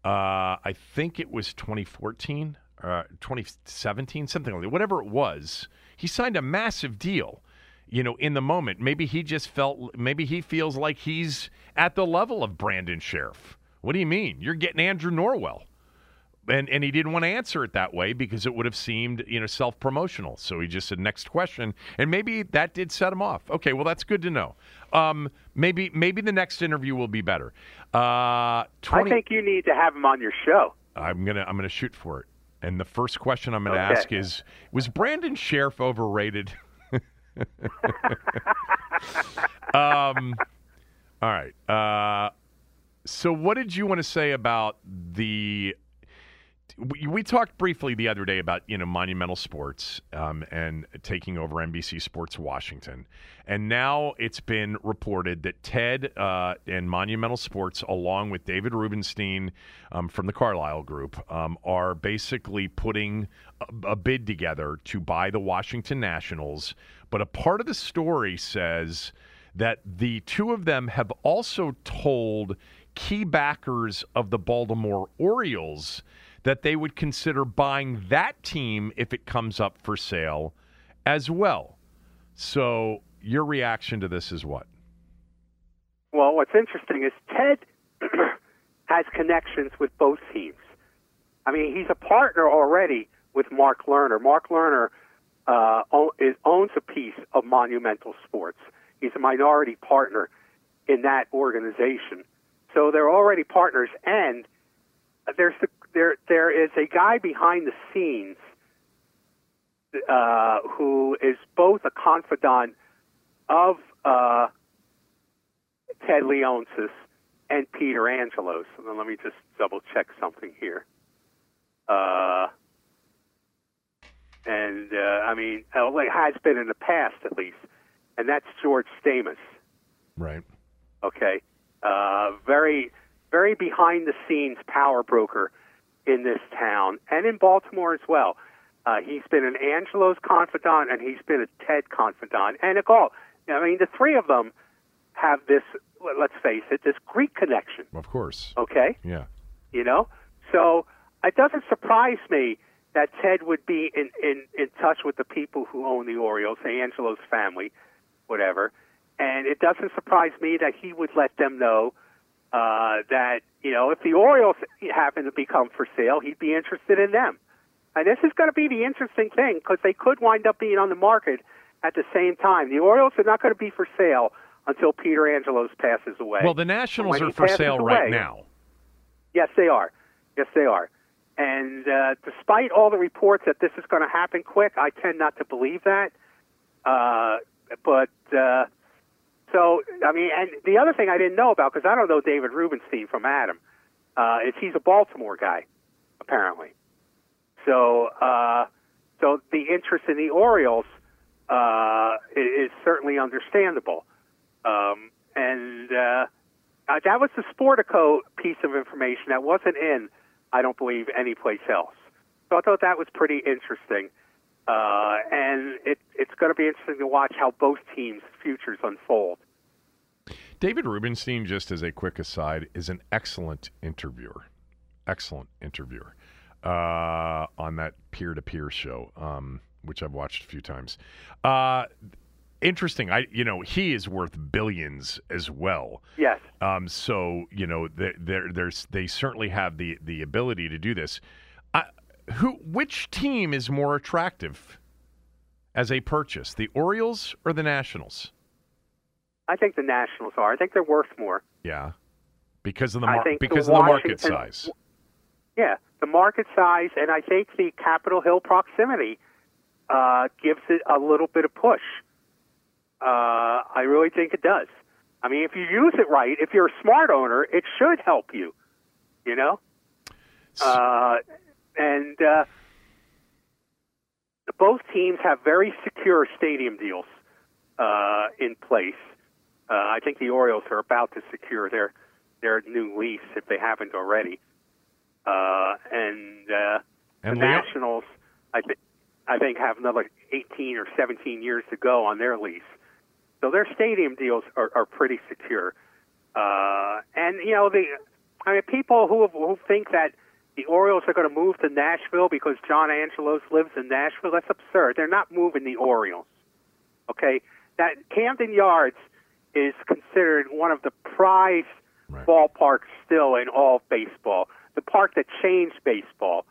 uh, I think it was 2014, uh, 2017, something like that, whatever it was. He signed a massive deal. You know, in the moment, maybe he just felt, maybe he feels like he's at the level of Brandon Scherff. What do you mean? You're getting Andrew Norwell and and he didn't want to answer it that way because it would have seemed you know self promotional. So he just said next question, and maybe that did set him off. Okay, well that's good to know. Um, maybe maybe the next interview will be better. Uh, 20, I think you need to have him on your show. I'm gonna I'm gonna shoot for it. And the first question I'm gonna Okay. ask is: Was Brandon Scherff overrated? um, all right. Uh, so, what did you want to say about the? We, we talked briefly the other day about you know Monumental Sports um, and taking over NBC Sports Washington, and now it's been reported that Ted uh, and Monumental Sports, along with David Rubenstein um, from the Carlyle Group, um, are basically putting a, a bid together to buy the Washington Nationals. But a part of the story says that the two of them have also told key backers of the Baltimore Orioles that they would consider buying that team if it comes up for sale as well. So, your reaction to this is what? Well, what's interesting is Ted has connections with both teams. I mean, he's a partner already with Mark Lerner. Mark Lerner uh, owns a piece of Monumental Sports. He's a minority partner in that organization. So they're already partners, and there's the, there there is a guy behind the scenes uh, who is both a confidant of uh, Ted Leonsis and Peter Angelos. And let me just double check something here. Uh, and uh, I mean, it has been in the past at least, and that's George Stamas. Right. Okay, uh, very, very behind the scenes power broker in this town and in Baltimore as well. Uh, he's been an Angelos confidant and he's been a Ted confidant, and a all. I mean, the three of them have this. let- Let's face it, this Greek connection. Of course. Okay, Yeah. you know, so it doesn't surprise me that Ted would be in, in, in touch with the people who own the Orioles, the Angelos family, whatever. And it doesn't surprise me that he would let them know uh, that, you know, if the Orioles happen to become for sale, he'd be interested in them. And this is going to be the interesting thing because they could wind up being on the market at the same time. The Orioles are not going to be for sale until Peter Angelos passes away. Well, the Nationals are for sale right now. Yes, they are. Yes, they are. And uh, despite all the reports that this is going to happen quick, I tend not to believe that. Uh, but uh, so, I mean, and the other thing I didn't know about because I don't know David Rubenstein from Adam uh, is he's a Baltimore guy, apparently. So, uh, so the interest in the Orioles uh, is certainly understandable. Um, and uh, that was the Sportico piece of information that wasn't in, I don't believe, anyplace else. So I thought that was pretty interesting. Uh, and it, it's going to be interesting to watch how both teams' futures unfold. David Rubenstein, just as a quick aside, is an excellent interviewer. Excellent interviewer uh, on that peer to peer show, um, which I've watched a few times. Uh, interesting. I, you know, he is worth billions as well. Yes. Um, so you know, there, there, there's they certainly have the the ability to do this. Who, which team is more attractive as a purchase, the Orioles or the Nationals? I think the Nationals are. I think they're worth more. Yeah, because of the mar- think the because of the market size. Yeah, the market size, and I think the Capitol Hill proximity uh, gives it a little bit of push. Uh, I really think it does. I mean, if you use it right, if you're a smart owner, it should help you. You know, uh, and uh, both teams have very secure stadium deals uh, in place. Uh, I think the Orioles are about to secure their their new lease if they haven't already. Uh, and uh, And the Leo- Nationals, I, th- I think, have another 18 or 17 years to go on their lease. So their stadium deals are, are pretty secure. Uh, and you know the, I mean, people who who think that the Orioles are going to move to Nashville because John Angelos lives in Nashville. That's absurd. They're not moving the Orioles. Okay, that Camden Yards is considered one of the prized Right. ballparks still in all baseball. The park that changed baseball.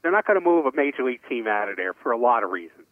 They're not going to move a major league team out of there for a lot of reasons.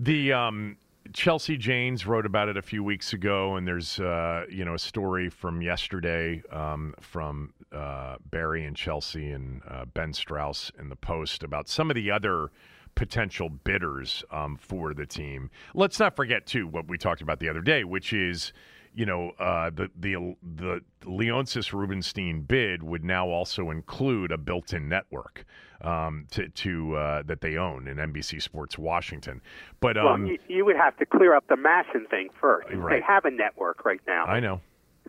The um, Chelsea Janes wrote about it a few weeks ago, and there's uh, you know a story from yesterday um, from uh, Barry and Chelsea and uh, Ben Strauss in the Post about some of the other potential bidders um, for the team. Let's not forget too what we talked about the other day, which is you know uh, the the the Leonsis Rubenstein bid would now also include a built-in network um, to to uh, that they own in NBC Sports Washington. But um, well, you, you would have to clear up the MASN thing first. Right. They have a network right now. I know.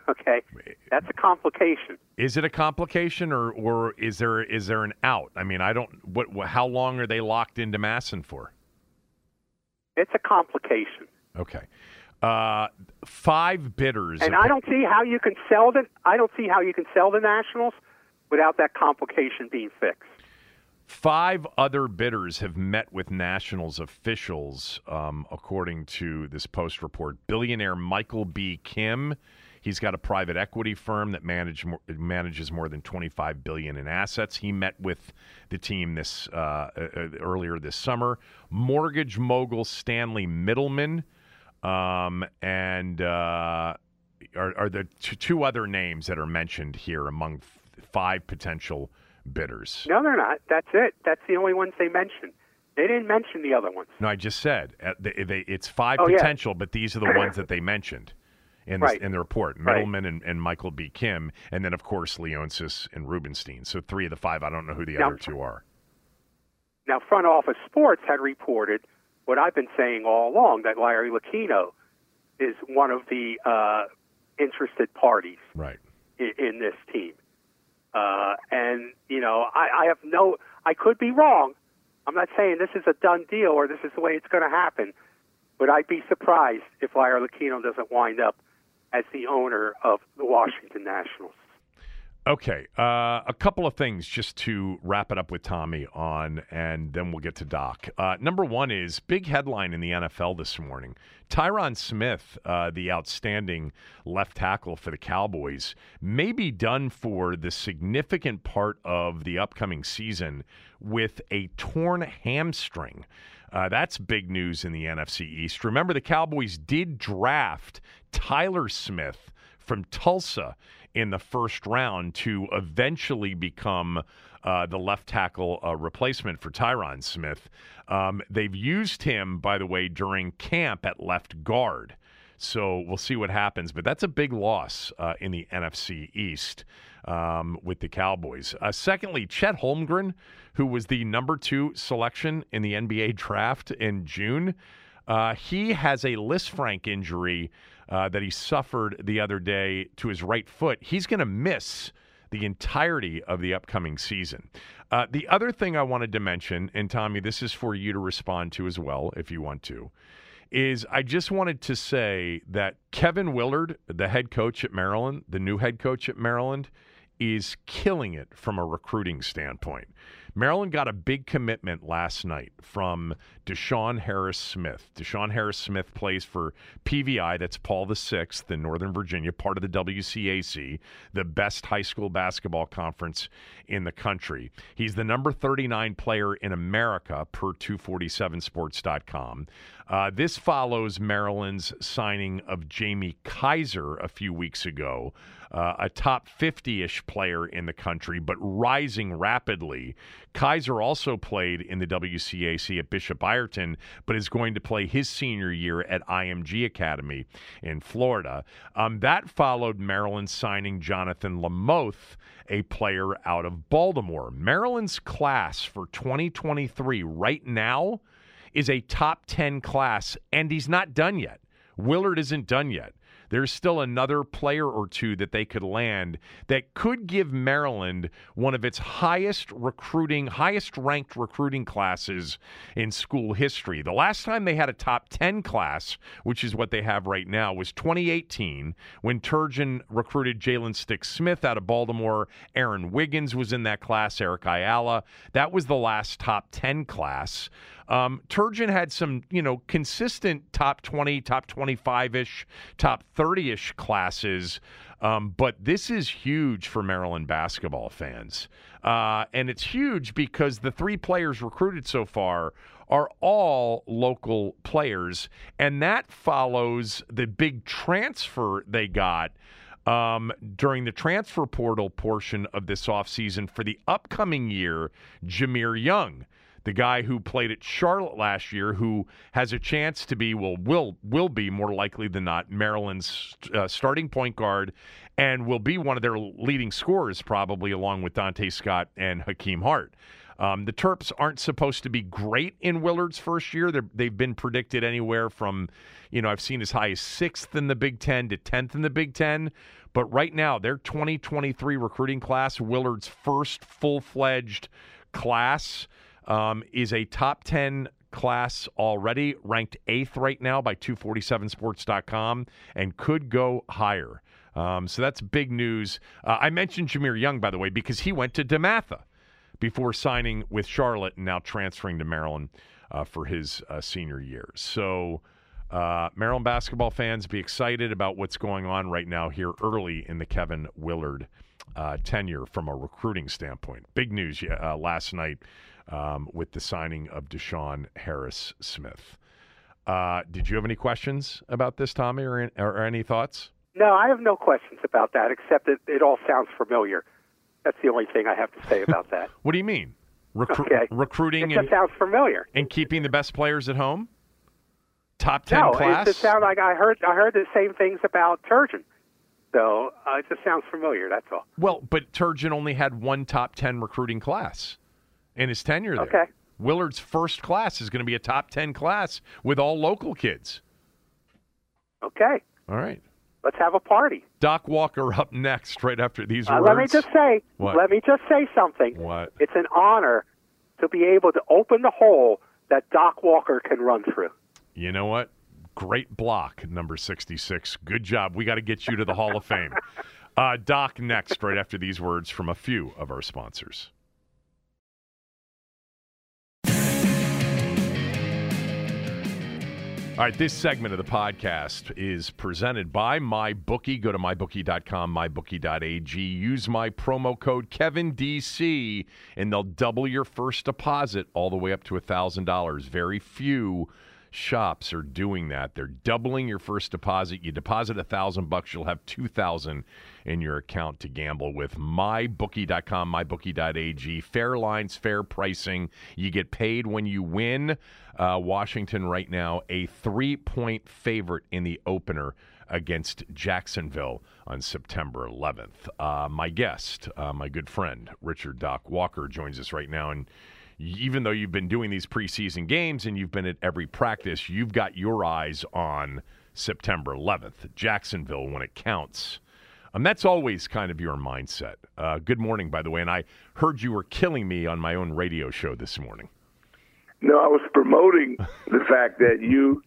Okay, that's a complication. Is it a complication, or or is there is there an out? I mean, I don't. What? how long are they locked into MASN for? It's a complication, Okay, uh, five bidders. and I don't see how you can sell the. I don't see how you can sell the Nationals without that complication being fixed. Five other bidders have met with Nationals officials, um, according to this Post report. Billionaire Michael B. Kim, he's got a private equity firm that manage manages more than 25 billion in assets. He met with the team this uh, uh, earlier this summer. Mortgage mogul Stanley Middleman, um, and uh, are, are the two, other names that are mentioned here among five potential bidders. No, they're not. That's it. That's the only ones they mentioned. They didn't mention the other ones. No, I just said uh, they, they, it's five Oh, yeah. potential, but these are the ones that they mentioned in, this, in the report. Right. Middleman and, and Michael B. Kim, and then of course Leonsis and Rubenstein. So three of the five. I don't know who the Now- other two are. Now, Front Office Sports had reported what I've been saying all along that Larry Lucchino is one of the uh, interested parties Right. in, in this team. Uh, and, you know, I, I have no, I could be wrong. I'm not saying this is a done deal or this is the way it's going to happen, but I'd be surprised if Larry Lucchino doesn't wind up as the owner of the Washington Nationals. Okay, uh, a couple of things just to wrap it up with Tommy on, and then we'll get to Doc. Uh, number one is big headline in the NFL this morning. Tyron Smith, uh, the outstanding left tackle for the Cowboys, may be done for the significant part of the upcoming season with a torn hamstring. Uh, that's big news in the NFC East. Remember, the Cowboys did draft Tyler Smith from Tulsa in the first round to eventually become uh, the left tackle uh, replacement for Tyron Smith. Um, they've used him, by the way, during camp at left guard. So we'll see what happens. But that's a big loss uh, in the NFC East um, with the Cowboys. Uh, secondly, Chet Holmgren, who was the number two selection in the NBA draft in June, uh, he has a Lisfranc injury uh, that he suffered the other day to his right foot. He's going to miss the entirety of the upcoming season. Uh, the other thing I wanted to mention, and Tommy, this is for you to respond to as well if you want to, is I just wanted to say that Kevin Willard, the head coach at Maryland, the new head coach at Maryland, is killing it from a recruiting standpoint. Maryland got a big commitment last night from DeShawn Harris Smith. DeShawn Harris Smith plays for PVI, that's Paul the Sixth in Northern Virginia, part of the WCAC, the best high school basketball conference in the country. He's the number 39 player in America per 247sports.com. Uh, this follows Maryland's signing of Jamie Kaiser a few weeks ago, uh, a top 50 ish player in the country, but rising rapidly. Kaiser also played in the WCAC at Bishop Ireton, but is going to play his senior year at IMG Academy in Florida. Um, that followed Maryland signing Jahnathan Lamothe, a player out of Baltimore. Maryland's class for 2023 right now is a top 10 class, and he's not done yet. Willard isn't done yet. There's still another player or two that they could land that could give Maryland one of its highest recruiting, highest ranked recruiting classes in school history. The last time they had a top 10 class, which is what they have right now, was 2018 when Turgeon recruited Jalen Stick Smith out of Baltimore. Aaron Wiggins was in that class, Eric Ayala. That was the last top 10 class. Um, Turgeon had some, you know, consistent top 20, top 25 ish, top 30 ish classes. Um, but this is huge for Maryland basketball fans. Uh, and it's huge because the three players recruited so far are all local players. And that follows the big transfer they got um, during the transfer portal portion of this offseason for the upcoming year, Jahmir Young the guy who played at Charlotte last year, who has a chance to be, well, will will be more likely than not Maryland's uh, starting point guard, and will be one of their leading scorers probably, along with Donta Scott and Hakim Hart. Um, the Terps aren't supposed to be great in Willard's first year. they have been predicted anywhere from, you know, I've seen as high as sixth in the Big Ten to tenth in the Big Ten. But right now, their 2023 recruiting class, Willard's first full fledged class um, is a top 10 class already, ranked eighth right now by 247sports.com, and could go higher. Um, so that's big news. Uh, I mentioned Jahmir Young, by the way, because he went to DeMatha before signing with Charlotte and now transferring to Maryland uh, for his uh, senior year. So, uh, Maryland basketball fans, be excited about what's going on right now here early in the Kevin Willard uh, tenure from a recruiting standpoint. Big news uh, last night um, with the signing of Deshaun Harris Smith. Uh, did you have any questions about this, Tommy, or, or, any thoughts? No, I have no questions about that, except that it all sounds familiar. That's the only thing I have to say about that. what do you mean? Recru- okay. Recruiting it and, sounds familiar. And keeping the best players at home? Top ten no, class? it just sounds like I heard I heard the same things about Turgeon. So uh, it just sounds familiar. That's all. Well, but Turgeon only had one top ten recruiting class in his tenure there. Okay. Willard's first class is going to be a top 10 class with all local kids. Okay. All right. Let's have a party. Doc Walker up next, right after these uh, words. Let me just say. What? Let me just say something. What? It's an honor to be able to open the hole that Doc Walker can run through. You know what? Great block, number 66. Good job. We got to get you to the Hall of Fame. Uh, Doc next, right after these words from a few of our sponsors. All right, this segment of the podcast is presented by MyBookie. Go to mybookie.com, mybookie.ag. Use my promo code KevinDC, and they'll double your first deposit all the way up to $1,000. Very few shops are doing that. They're doubling your first deposit. You deposit a thousand bucks, you'll have two thousand in your account to gamble with. MyBookie.com, MyBookie.ag. Fair lines, fair pricing. You get paid when you win. Uh, Washington right now a three-point favorite in the opener against Jacksonville on September 11th. Uh, my guest, uh, my good friend Richard Doc Walker, joins us right now and even though you've been doing these preseason games and you've been at every practice, you've got your eyes on September 11th, Jacksonville, when it counts. Um, that's always kind of your mindset. Uh, good morning, by the way. And I heard you were killing me on my own radio show this morning. No, I was promoting the fact that you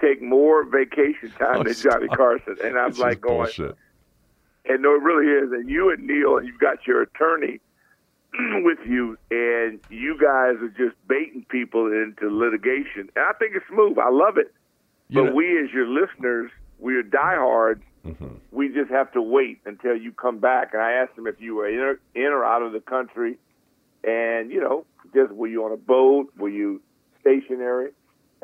take more vacation time oh, than Johnny Carson, and I'm like going, bullshit. and no, it really is. And you and Neil, and you've got your attorney with you, and you guys are just baiting people into litigation. And I think it's smooth. I love it. You but know, we, as your listeners, we're diehards. Mm-hmm. We just have to wait until you come back. And I asked him if you were in, in or out of the country, and you know, just were you on a boat? Were you stationary?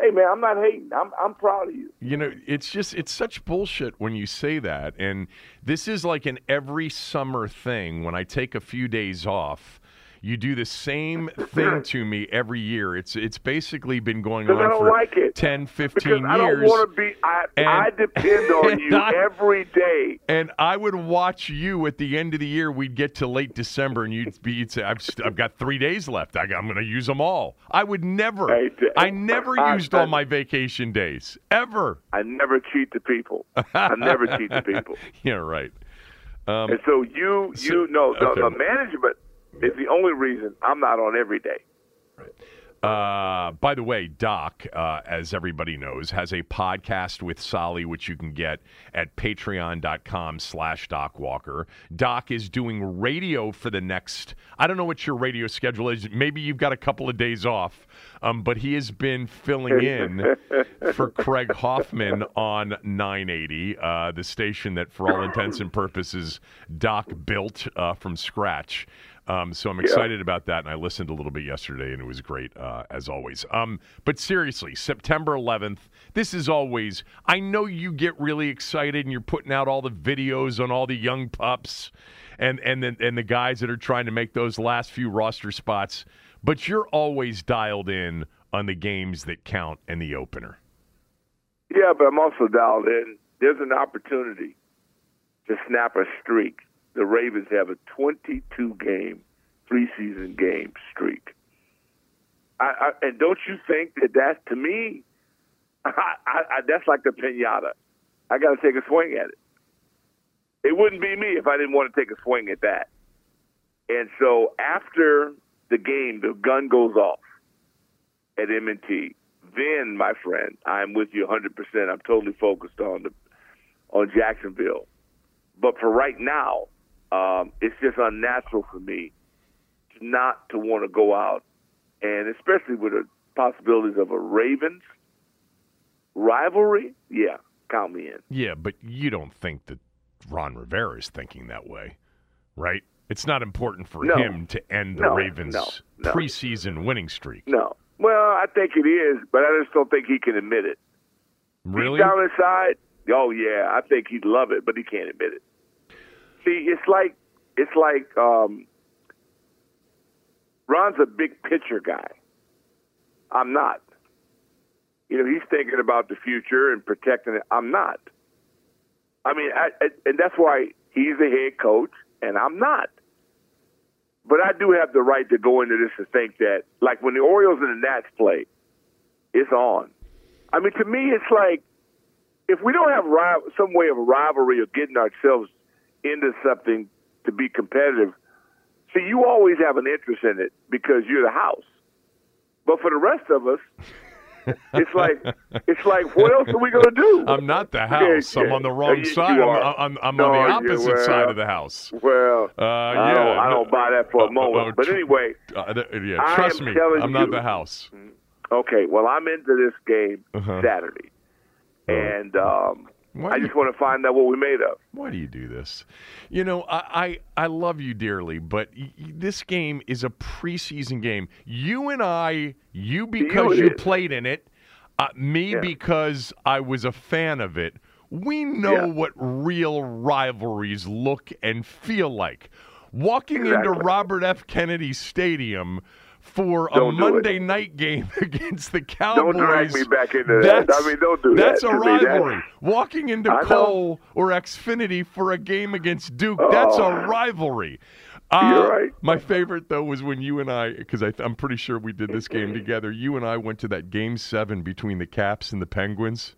hey man, I'm not hating. I'm I'm proud of you. You know, it's just it's such bullshit when you say that. And this is like an every summer thing when I take a few days off You do the same thing to me every year. It's it's basically been going on for like it. 10, 15 because years. I don't want to be. I, And- I depend on you I- every day. And I would watch you at the end of the year. We'd get to late December, and you'd be, you'd say, "I've, I've got three days left. I, am going to use them all." I would never. I, I never used all my vacation days ever. I never cheat the people. I never cheat the people. Yeah, right. Um, And so you, so- you know, the, okay. the management is the only reason I'm not on every day. Uh, by the way, Doc, uh, as everybody knows, has a podcast with Solly, which you can get at patreon.com slash Doc Walker. Doc is doing radio for the next, I don't know what your radio schedule is. Maybe you've got a couple of days off, um, but he has been filling in for Craig Hoffman on 980, uh, the station that, for all intents and purposes, Doc built uh, from scratch. Um, so I'm excited about that, and I listened a little bit yesterday, and it was great uh, as always. Um, but seriously, September 11th. This is always. I know you get really excited, and you're putting out all the videos on all the young pups, and and the, and the guys that are trying to make those last few roster spots. But you're always dialed in on the games that count and the opener. Yeah, but I'm also dialed in. There's an opportunity to snap a streak. The Ravens have a 22 game preseason game streak. I, I, and don't you think that that to me, I, I, that's like the pinata. I got to take a swing at it. It wouldn't be me if I didn't want to take a swing at that. And so after the game, the gun goes off at M&T. Then, my friend, I'm with you 100%. I'm totally focused on the on Jacksonville. But for right now, um, it's just unnatural for me not to want to go out, and especially with the possibilities of a Ravens rivalry. Yeah, count me in. Yeah, but you don't think that Ron Rivera is thinking that way, right? It's not important for No. him to end the No, Ravens' no, no. preseason winning streak. No. Well, I think it is, but I just don't think he can admit it. Really? Deep down inside, oh yeah, I think he'd love it, but he can't admit it. See, it's like it's like um, Ron's a big picture guy. I'm not. You know, he's thinking about the future and protecting it. I'm not. I mean, I, I, and that's why he's the head coach, and I'm not. But I do have the right to go into this and think that, like when the Orioles and the Nats play, it's on. I mean, to me, it's like if we don't have ri- some way of rivalry or getting ourselves into something to be competitive, see, you always have an interest in it because you're the house. But for the rest of us, it's like it's like what else are we going to do? I'm not the Yeah, house. I'm yeah. on the wrong you side. I'm. I'm, I'm No, on the you- opposite well, side of the house. Well, Uh, I, yeah, don't, I don't buy that for Uh, a moment. uh, but anyway, Uh, th- yeah, I trust me, I'm not the house. okay. Well, I'm into this game Uh-huh. Saturday, and um, I just you- want to find out what we made of. Why do you do this? You know, I, I, I love you dearly, but y- this game is a preseason game. You and I, you because it you played in it, uh, me Yeah. because I was a fan of it. We know Yeah. what real rivalries look and feel like. Walking into Robert F. Kennedy Stadium for a Don't do it. Monday night game against the Cowboys. Don't drag me back into that. That's- I mean, don't do that. That's a To me, that's- rivalry. Walking into I know. Cole or Xfinity for a game against Duke, that's a Oh. rivalry. Uh, You're right. My favorite though was when you and I, because I'm pretty sure we did this game together. You and I went to that game seven between the Caps and the Penguins.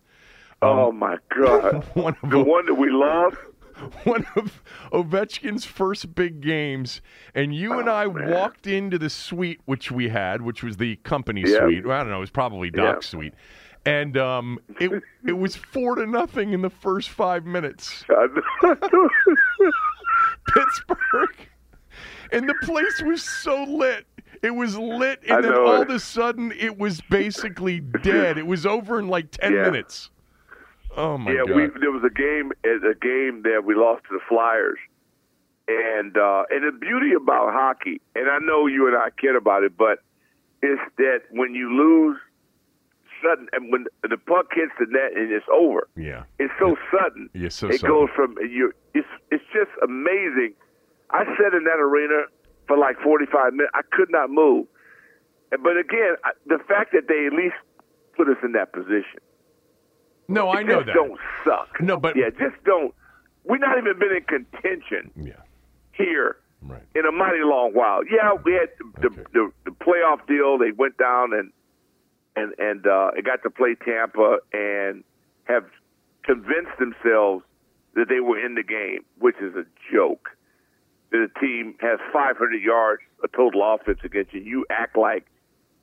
oh my God! One the them- one that we love. one of Ovechkin's first big games, and you and I Oh, man. walked into the suite which we had, which was the company Yeah. suite. Well, I don't know, it was probably Doc's Yeah. suite, and um, it it was four to nothing in the first five minutes. Pittsburgh, and the place was so lit. It was lit, I and then all it. of a sudden, it was basically dead. It was over in like ten Yeah. minutes. Oh my yeah, god! we there was a game a game that we lost to the Flyers, and uh, and the beauty about hockey, and I know you and I care about it, but it's that when you lose sudden, and when the puck hits the net and it's over, yeah, it's so sudden. Yeah, so it sudden. goes from you. It's it's just amazing. I sat in that arena for like 45 minutes. I could not move. But again, the fact that they at least put us in that position. No, I know just that. don't suck. No, but- yeah, just don't. We're not even been in contention Yeah. here Right. in a mighty long while. Yeah, we had the, Okay. the, the playoff deal. They went down and and and uh, it got to play Tampa and have convinced themselves that they were in the game, which is a joke. That a team has 500 yards a total offense against you. You act like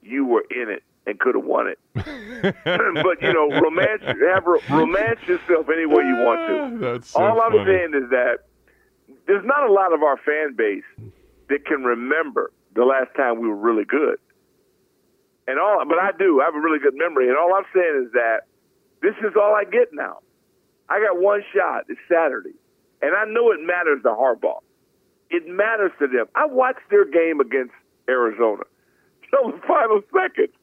you were in it and could have won it. but you know, romance have romance yourself any way you want to. That's so All I'm funny. saying is that there's not a lot of our fan base that can remember the last time we were really good. And all, but I do. I have a really good memory. And all I'm saying is that this is all I get now. I got one shot. It's Saturday, and I know it matters to Harbaugh. It matters to them. I watched their game against Arizona till the final seconds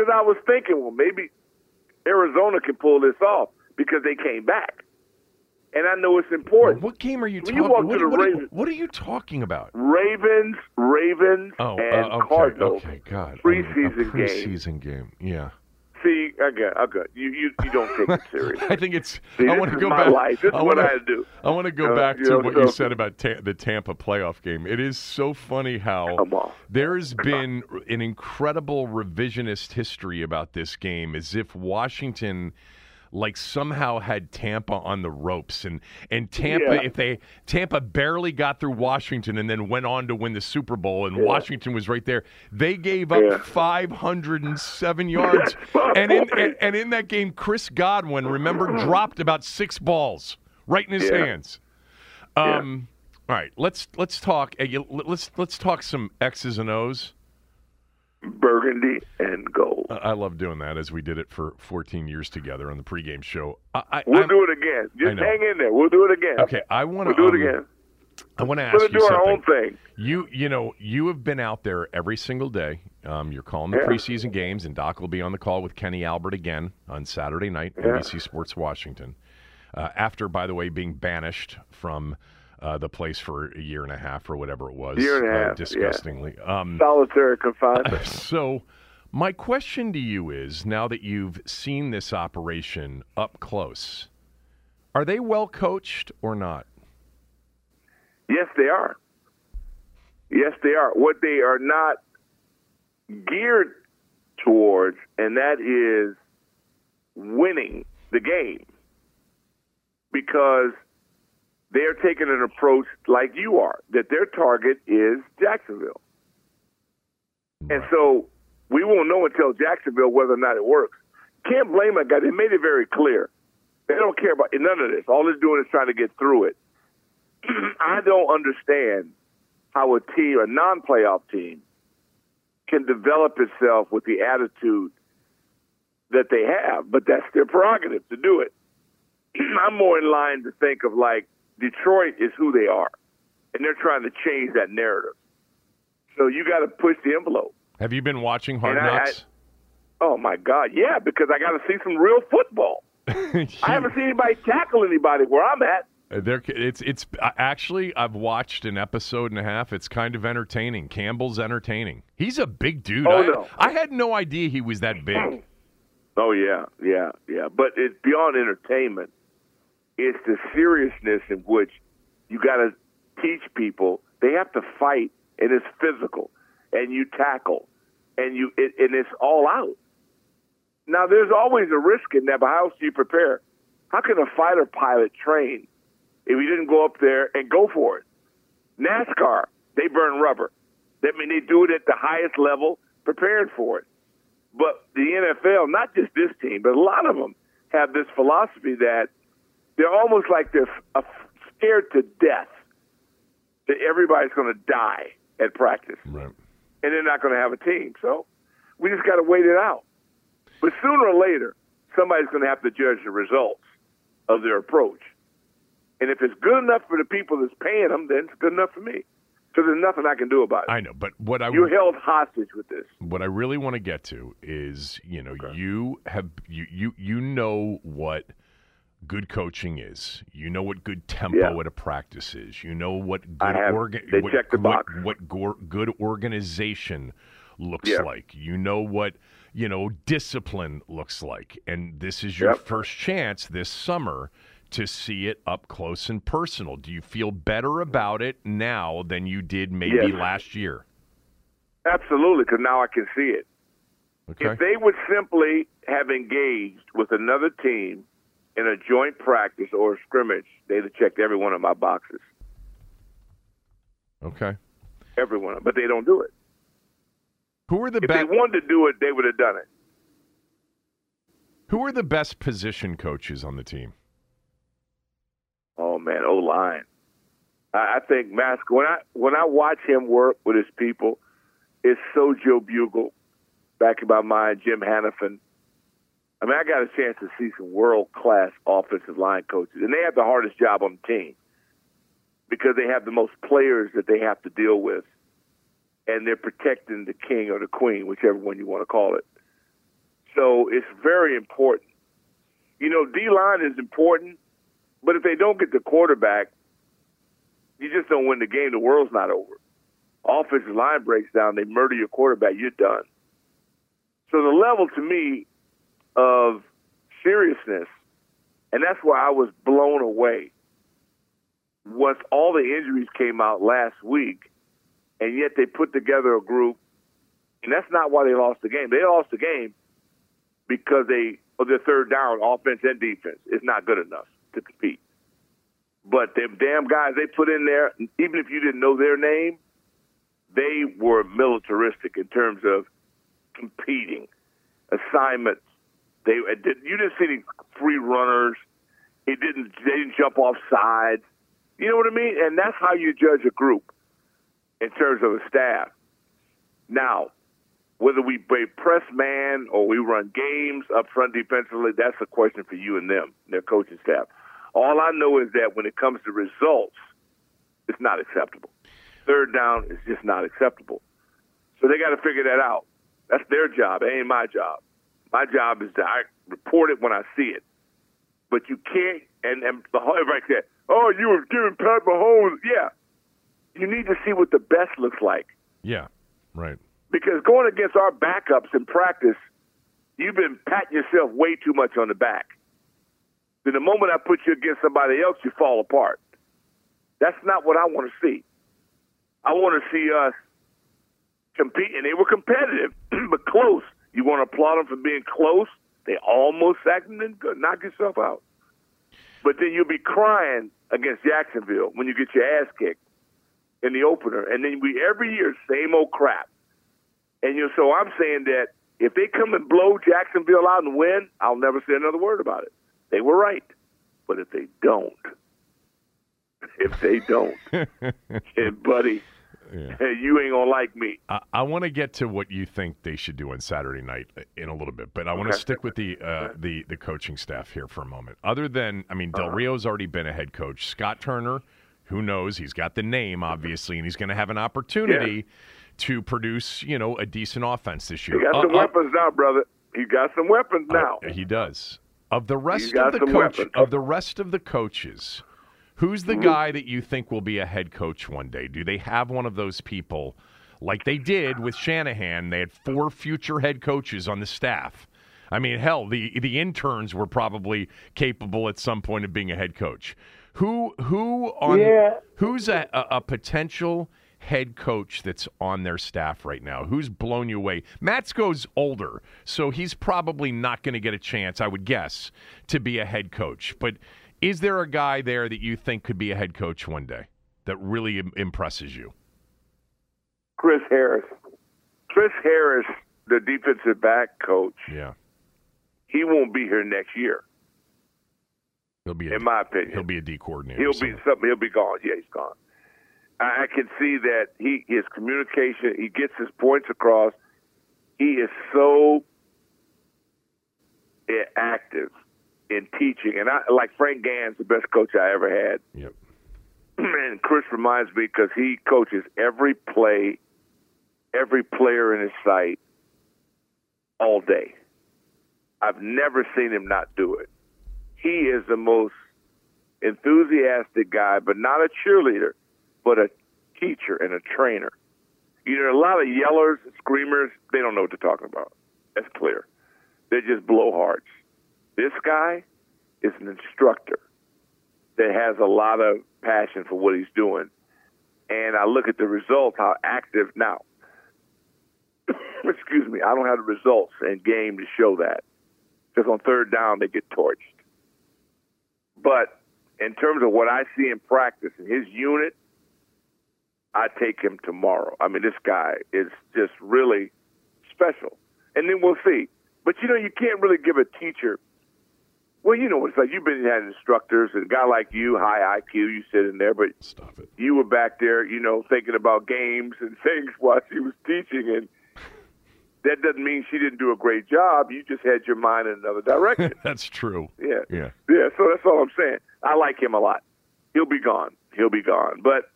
because I was thinking, well, maybe Arizona can pull this off because they came back. And I know it's important. What game are you talking? walk what, what are you- what are you talking about? Ravens, Ravens, Oh, and uh, okay, Cardinals. okay, God, Preseason a game. preseason game. Yeah, See, I got, I got you. You, you don't take it serious. I think it's. See, I want to go back. life. This is I what wanna, I do. I want to go Uh, back to know, what you said about ta- the Tampa playoff game. It is so funny how there's been an incredible revisionist history about this game, as if Washington. Like somehow had Tampa on the ropes, and and Tampa Yeah. if they Tampa barely got through Washington and then went on to win the Super Bowl, and Washington was right there. They gave up Yeah. 507 yards, and in and, and in that game, Chris Godwin, remember, dropped about six balls right in his Yeah. hands. Um, all right, let's let's talk. uh, Let's let's talk some X's and O's. Burgundy and gold. I love doing that as we did it for 14 years together on the pregame show. I, I, We'll I'm- do it again. Just hang in there. We'll do it again. Okay, I want We'll to do it again. I want to ask you do our something. own thing. You you know you have been out there every single day. Um, you're calling the Yeah. preseason games, and Doc will be on the call with Kenny Albert again on Saturday night, NBC Sports Washington. Uh, after, by the way, being banished from uh, the place for a year and a half or whatever it was, Year and a uh, half, yeah. disgustingly. Um, Solitary confinement. so, my question to you is: Now that you've seen this operation up close, are they well coached or not? Yes, they are. Yes, they are. What they are not geared towards, and that is winning the game. Because they're taking an approach like you are, that their target is Jacksonville. And so we won't know until Jacksonville whether or not it works. Can't blame a guy. They made it very clear. They don't care about none of this. All they're doing is trying to get through it. I don't understand how a team, a non-playoff team, can develop itself with the attitude that they have, but that's their prerogative to do it. I'm more in line to think of like Detroit is who they are, and they're trying to change that narrative. So you got to push the envelope. Have you been watching Hard And I- Knocks? Oh my God, yeah, because I got to see some real football. I haven't seen anybody tackle anybody where I'm at. Uh, There, it's it's uh, actually I've watched an episode and a half. It's kind of entertaining. Campbell's entertaining. He's a big dude. Oh, I, no. I had no idea he was that big. Oh yeah, yeah, yeah. But it's beyond entertainment. It's the seriousness in which you got to teach people. They have to fight, and it's physical, and you tackle, and you it, and it's all out. Now there's always a risk in that, but how else do you prepare? How can a fighter pilot train if he didn't go up there and go for it? NASCAR, they burn rubber. That mean they do it at the highest level, preparing for it. But the NFL, not just this team, but a lot of them have this philosophy that they're almost like they're uh, f- scared to death that everybody's going to die at practice, Right. and they're not going to have a team. So we just got to wait it out. But sooner or later, somebody's going to have to judge the results of their approach. And if it's good enough for the people that's paying them, then it's good enough for me. So there's nothing I can do about it. I know, but what I You're held hostage with this. what I really want to get to is, you know, you have you you you know what good coaching is. You know what good tempo Yeah. at a practice is. You know what good have- orga- they what, check the what- box. what gor- good organization looks Yeah. like. You know what you know discipline looks like, and this is your Yep. first chance this summer to see it up close and personal. Do you feel better about it now than you did maybe Yes. last year? Absolutely, because now I can see it. Okay. If they would simply have engaged with another team in a joint practice or a scrimmage, they'd have checked every one of my boxes. Okay. Every one. But they don't do it. Who are the If best? they wanted to do it, they would have done it. Who are the best position coaches on the team? Oh man, O line. I, I think Matsko when I when I watch him work with his people, it's so Joe Bugel, back in my mind, Jim Hanifan. I mean, I got a chance to see some world class offensive line coaches, and they have the hardest job on the team because they have the most players that they have to deal with, and they're protecting the king or the queen, whichever one you want to call it. So it's very important. You know, D line is important, but if they don't get the quarterback, you just don't win the game. The world's not over. Offensive line breaks down, they murder your quarterback, you're done. So the level to me of seriousness, and that's why I was blown away once all the injuries came out last week, and yet they put together a group, and that's not why they lost the game. They lost the game because they of their third down, offense and defense, is not good enough to compete. But them damn guys they put in there, even if you didn't know their name, they were militaristic in terms of competing, assignments. They you didn't see any free runners. It didn't they didn't jump off sides. You know what I mean? And that's how you judge a group in terms of a staff. Now, whether we play press man or we run games up front defensively, that's a question for you and them, their coaching staff. All I know is that when it comes to results, it's not acceptable. Third down is just not acceptable. So they got to figure that out. That's their job. It ain't my job. My job is to I report it when I see it. But you can't, and, and the whole everybody said, oh, you were giving Pat Mahomes. Yeah. You need to see what the best looks like Yeah. Right. because going against our backups in practice, you've been patting yourself way too much on the back. Then the moment I put you against somebody else, you fall apart. That's not what I want to see. I want to see us compete, and they were competitive, but close. You want to applaud them for being close. They almost sacked them, then good. knock yourself out. But then you'll be crying against Jacksonville when you get your ass kicked in the opener, and then we every year same old crap. And you know, so I'm saying that if they come and blow Jacksonville out and win, I'll never say another word about it. They were right. But if they don't, if they don't, and buddy, you ain't gonna like me. I, I want to get to what you think they should do on Saturday night in a little bit, but I want to Okay. stick with the uh, the the coaching staff here for a moment. Other than, I mean, Del Uh-huh. Rio's already been a head coach. Scott Turner, who knows? He's got the name, obviously, and he's going to have an opportunity to produce, you know, a decent offense this year. He got Uh, some uh, weapons now, brother. He got some weapons now. uh, he does. Of the rest of the coach, weapons. of the rest of the coaches, who's the guy that you think will be a head coach one day? Do they have one of those people, like they did with Shanahan? They had four future head coaches on the staff. I mean, hell, the the interns were probably capable at some point of being a head coach. Who who on Yeah. who's a, a, a potential head coach that's on their staff right now? Who's blown you away? Matsko's older, so he's probably not going to get a chance, I would guess, to be a head coach. But is there a guy there that you think could be a head coach one day that really Im- impresses you? Chris Harris. Chris Harris, the defensive back coach, Yeah, he won't be here next year, he'll be. A, in my opinion. he'll be a D coordinator. He'll be something. He'll be gone. Yeah, he's gone. I, I can see that he his communication. He gets his points across. He is so eh, active in teaching, and I like Frank Gann's the best coach I ever had. Yep. and Chris reminds me because he coaches every play, every player in his sight all day. I've never seen him not do it. he is the most enthusiastic guy, but not a cheerleader, but a teacher and a trainer. You know, a lot of yellers, and screamers, they don't know what they're talking about. That's clear. They're just blowhards. This guy is an instructor that has a lot of passion for what he's doing. And I look at the results, how active now. Excuse me, I don't have the results and game to show that. Because on third down, they get torched. But in terms of what I see in practice in his unit, I take him tomorrow. I mean, this guy is just really special. And then we'll see. But you know, you can't really give a teacher. Well, you know, it's like you've been had instructors, and a guy like you, high IQ, you sit in there, but Stop it. you were back there, you know, thinking about games and things while she was teaching, and that doesn't mean she didn't do a great job. You just had your mind in another direction. That's true. Yeah. Yeah. Yeah, so that's all I'm saying. I like him a lot. He'll be gone. He'll be gone. But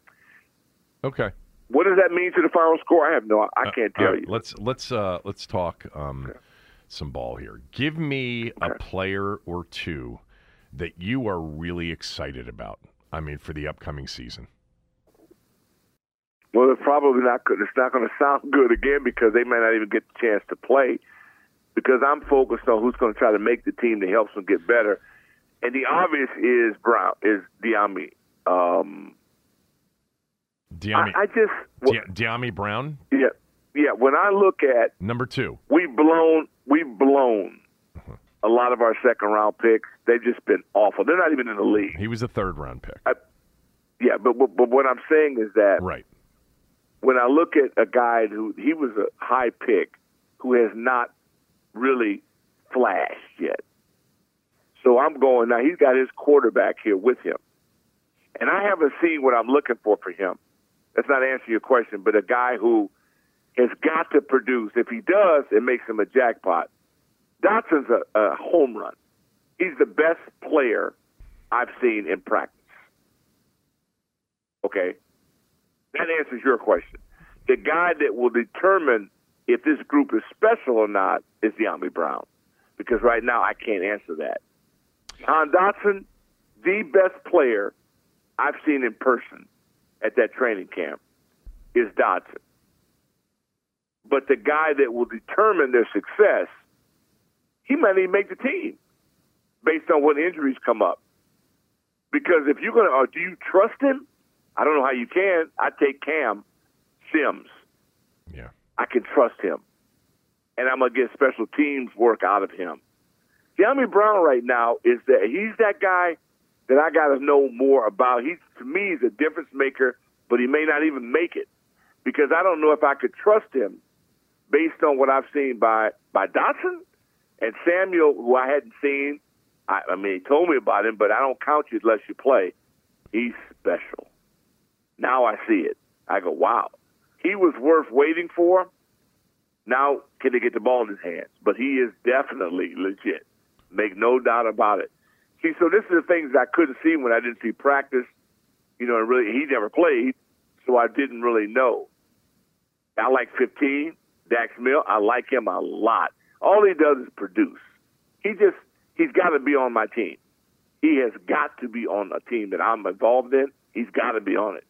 Okay. what does that mean to the final score? I have no I can't All tell right, you. Let's let's uh, let's talk um, some ball here. Give me a player or two that you are really excited about. I mean, for the upcoming season. Well, it's probably not good. It's not going to sound good again because they may not even get the chance to play. Because I'm focused on who's going to try to make the team that helps them get better, and the obvious is Brown is Dyami. Um, Dyami, I, I just well, Di- Dyami Brown, yeah yeah. When I look at number two. we've blown we've blown uh-huh. a lot of our second round picks. They've just been awful. They're not even in the league. He was a third round pick. Yeah, but but, but what I'm saying is that Right. when I look at a guy who he was a high pick who has not really flashed yet. So I'm going now. He's got his quarterback here with him, and I haven't seen what I'm looking for for him. That's not answering your question, but a guy who has got to produce. If he does, it makes him a jackpot. Dotson's a, a home run. He's the best player I've seen in practice. Okay, that answers your question. The guy that will determine if this group is special or not is Dyami Brown, because right now I can't answer that. John Dotson, the best player I've seen in person at that training camp is Dotson. But the guy that will determine their success, he might even make the team based on what injuries come up. Because if you're going to, uh, do you trust him? I don't know how you can. I take Cam Sims. Yeah. I can trust him. And I'm going to get special teams work out of him. Dyami Brown right now is that he's that guy that I got to know more about. He's to me he's a difference maker, but he may not even make it because I don't know if I could trust him based on what I've seen by by Dotson and Samuel, who I hadn't seen. I, I mean, he told me about him, but I don't count you unless you play. He's special. Now I see it. I go, wow, he was worth waiting for. Now, can he get the ball in his hands? But he is definitely legit. Make no doubt about it. See, so this is the things I couldn't see when I didn't see practice. You know, and really, he never played, so I didn't really know. I like 15, Dax Milne. I like him a lot. All he does is produce. He just, he's got to be on my team. He has got to be on a team that I'm involved in. He's got to be on it.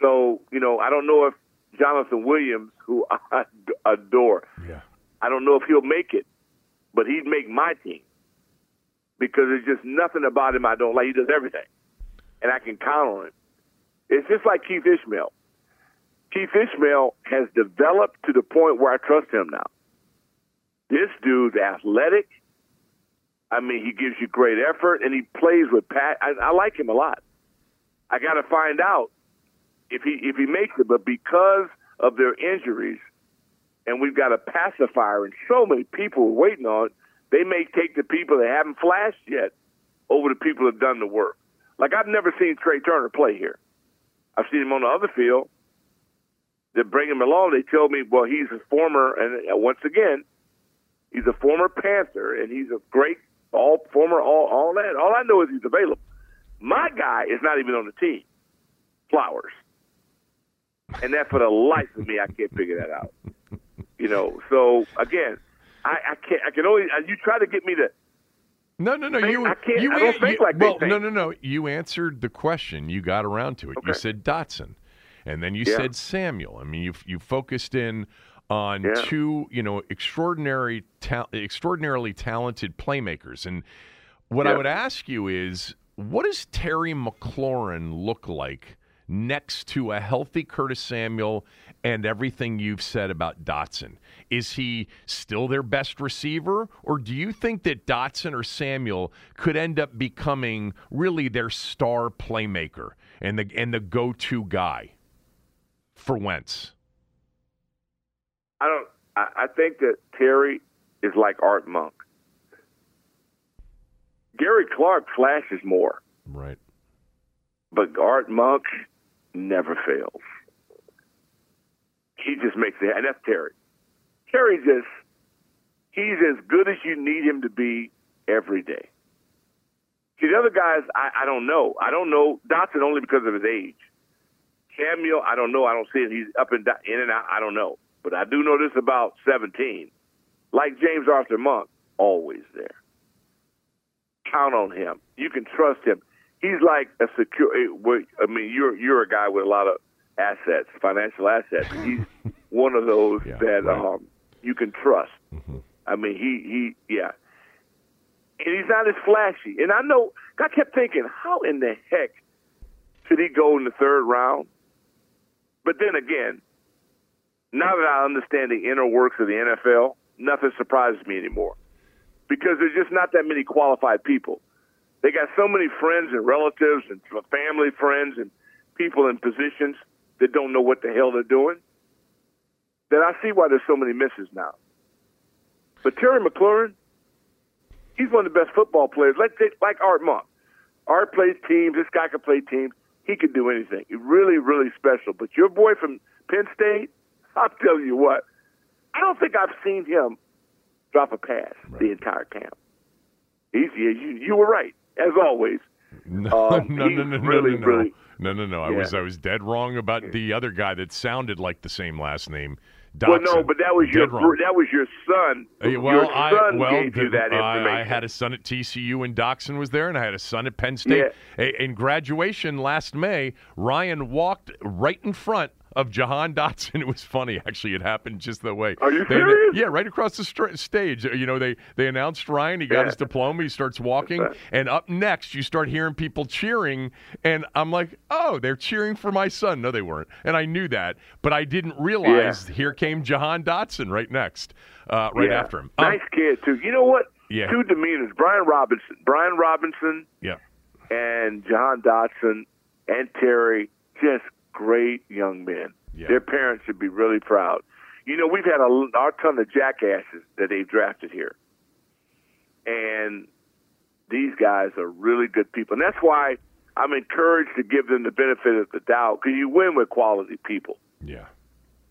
So, you know, I don't know if Jonathan Williams, who I adore, Yeah. I don't know if he'll make it, but he'd make my team because there's just nothing about him I don't like. He does everything, and I can count on him. It's just like Keith Ismael. Keith Ismael has developed to the point where I trust him now. This dude's athletic. I mean, he gives you great effort, and he plays with Pat. I, I like him a lot. I got to find out if he if he makes it, but because of their injuries, and we've got a pacifier and so many people are waiting on, it, they may take the people that haven't flashed yet over the people that have done the work. Like I've never seen Trai Turner play here. I've seen him on the other field. They bring him along. They tell me, well, he's a former, and uh, once again, he's a former Panther, and he's a great all former all all that. All I know is he's available. My guy is not even on the team. Flowers, and that for the life of me, I can't figure that out. You know, so again, I, I can't. I can only. uh, You try to get me to No, no, no. Think- You, I can't- you, I don't think like well, no, no, no. You answered the question. You got around to it. You said Dotson, and then you Yeah. said Samuel. I mean, you you focused in on Yeah. two, you know, extraordinary, ta- extraordinarily talented playmakers. And what I would ask you is, what does Terry McLaurin look like next to a healthy Curtis Samuel and everything you've said about Dotson? Is he still their best receiver, or do you think that Dotson or Samuel could end up becoming really their star playmaker and the and the go-to guy for Wentz? I don't. I, I think that Terry is like Art Monk. Gary Clark flashes more, Right. but Art Monk never fails. He just makes it, and that's Terry. Terry just, he's as good as you need him to be every day. See, the other guys, I, I don't know. I don't know Dotson only because of his age. Samuel, I don't know. I don't see it. He's up and down, in and out. I don't know. But I do know this about 17. Like James Arthur Monk, always there. Count on him. You can trust him. He's like a secure. I mean, you're you're a guy with a lot of assets, financial assets. He's one of those Yeah, that right. um, you can trust. I mean, he he yeah. And he's not as flashy. And I know I kept thinking, how in the heck should he go in the third round? But then again, now that I understand the inner works of the NFL, nothing surprises me anymore. Because there's just not that many qualified people. They got so many friends and relatives and family friends and people in positions that don't know what the hell they're doing. That I see why there's so many misses now. But Terry McLaurin, he's one of the best football players. Like like Art Monk. Art plays teams. This guy can play teams. He can do anything. Really, really special. But your boy from Penn State, I'll tell you what, I don't think I've seen him drop a pass the entire camp. He's you, you were right as always. No, Um, no, no, no, no, really, no, no, really- no, no, no. I Yeah. was I was dead wrong about the other guy that sounded like the same last name. Well, no, but that was your Dead wrong. that was your son. Uh, Well, your I son well, gave you the- that I- information. I, had a son at TCU and Doctson was there, and I had a son at Penn State. A- In graduation last May, Ryan walked right in front of Jahan Dotson. It was funny, actually. It happened just that way. Are you They- serious? yeah, right across the stra- stage. You know, they they announced Ryan. He got Yeah. his diploma. He starts walking, and up next, you start hearing people cheering, and I'm like, oh, they're cheering for my son. No, they weren't, and I knew that, but I didn't realize here came Jahan Dotson right next, uh, right Yeah. after him. Um, Nice kid too. You know what? Yeah. Two demeanors. Brian Robinson. Brian Robinson yeah. and John Dotson and Terry, just great young men. Yeah. Their parents should be really proud. You know, we've had a our ton of jackasses that they've drafted here, and these guys are really good people, and that's why I'm encouraged to give them the benefit of the doubt because you win with quality people. Yeah.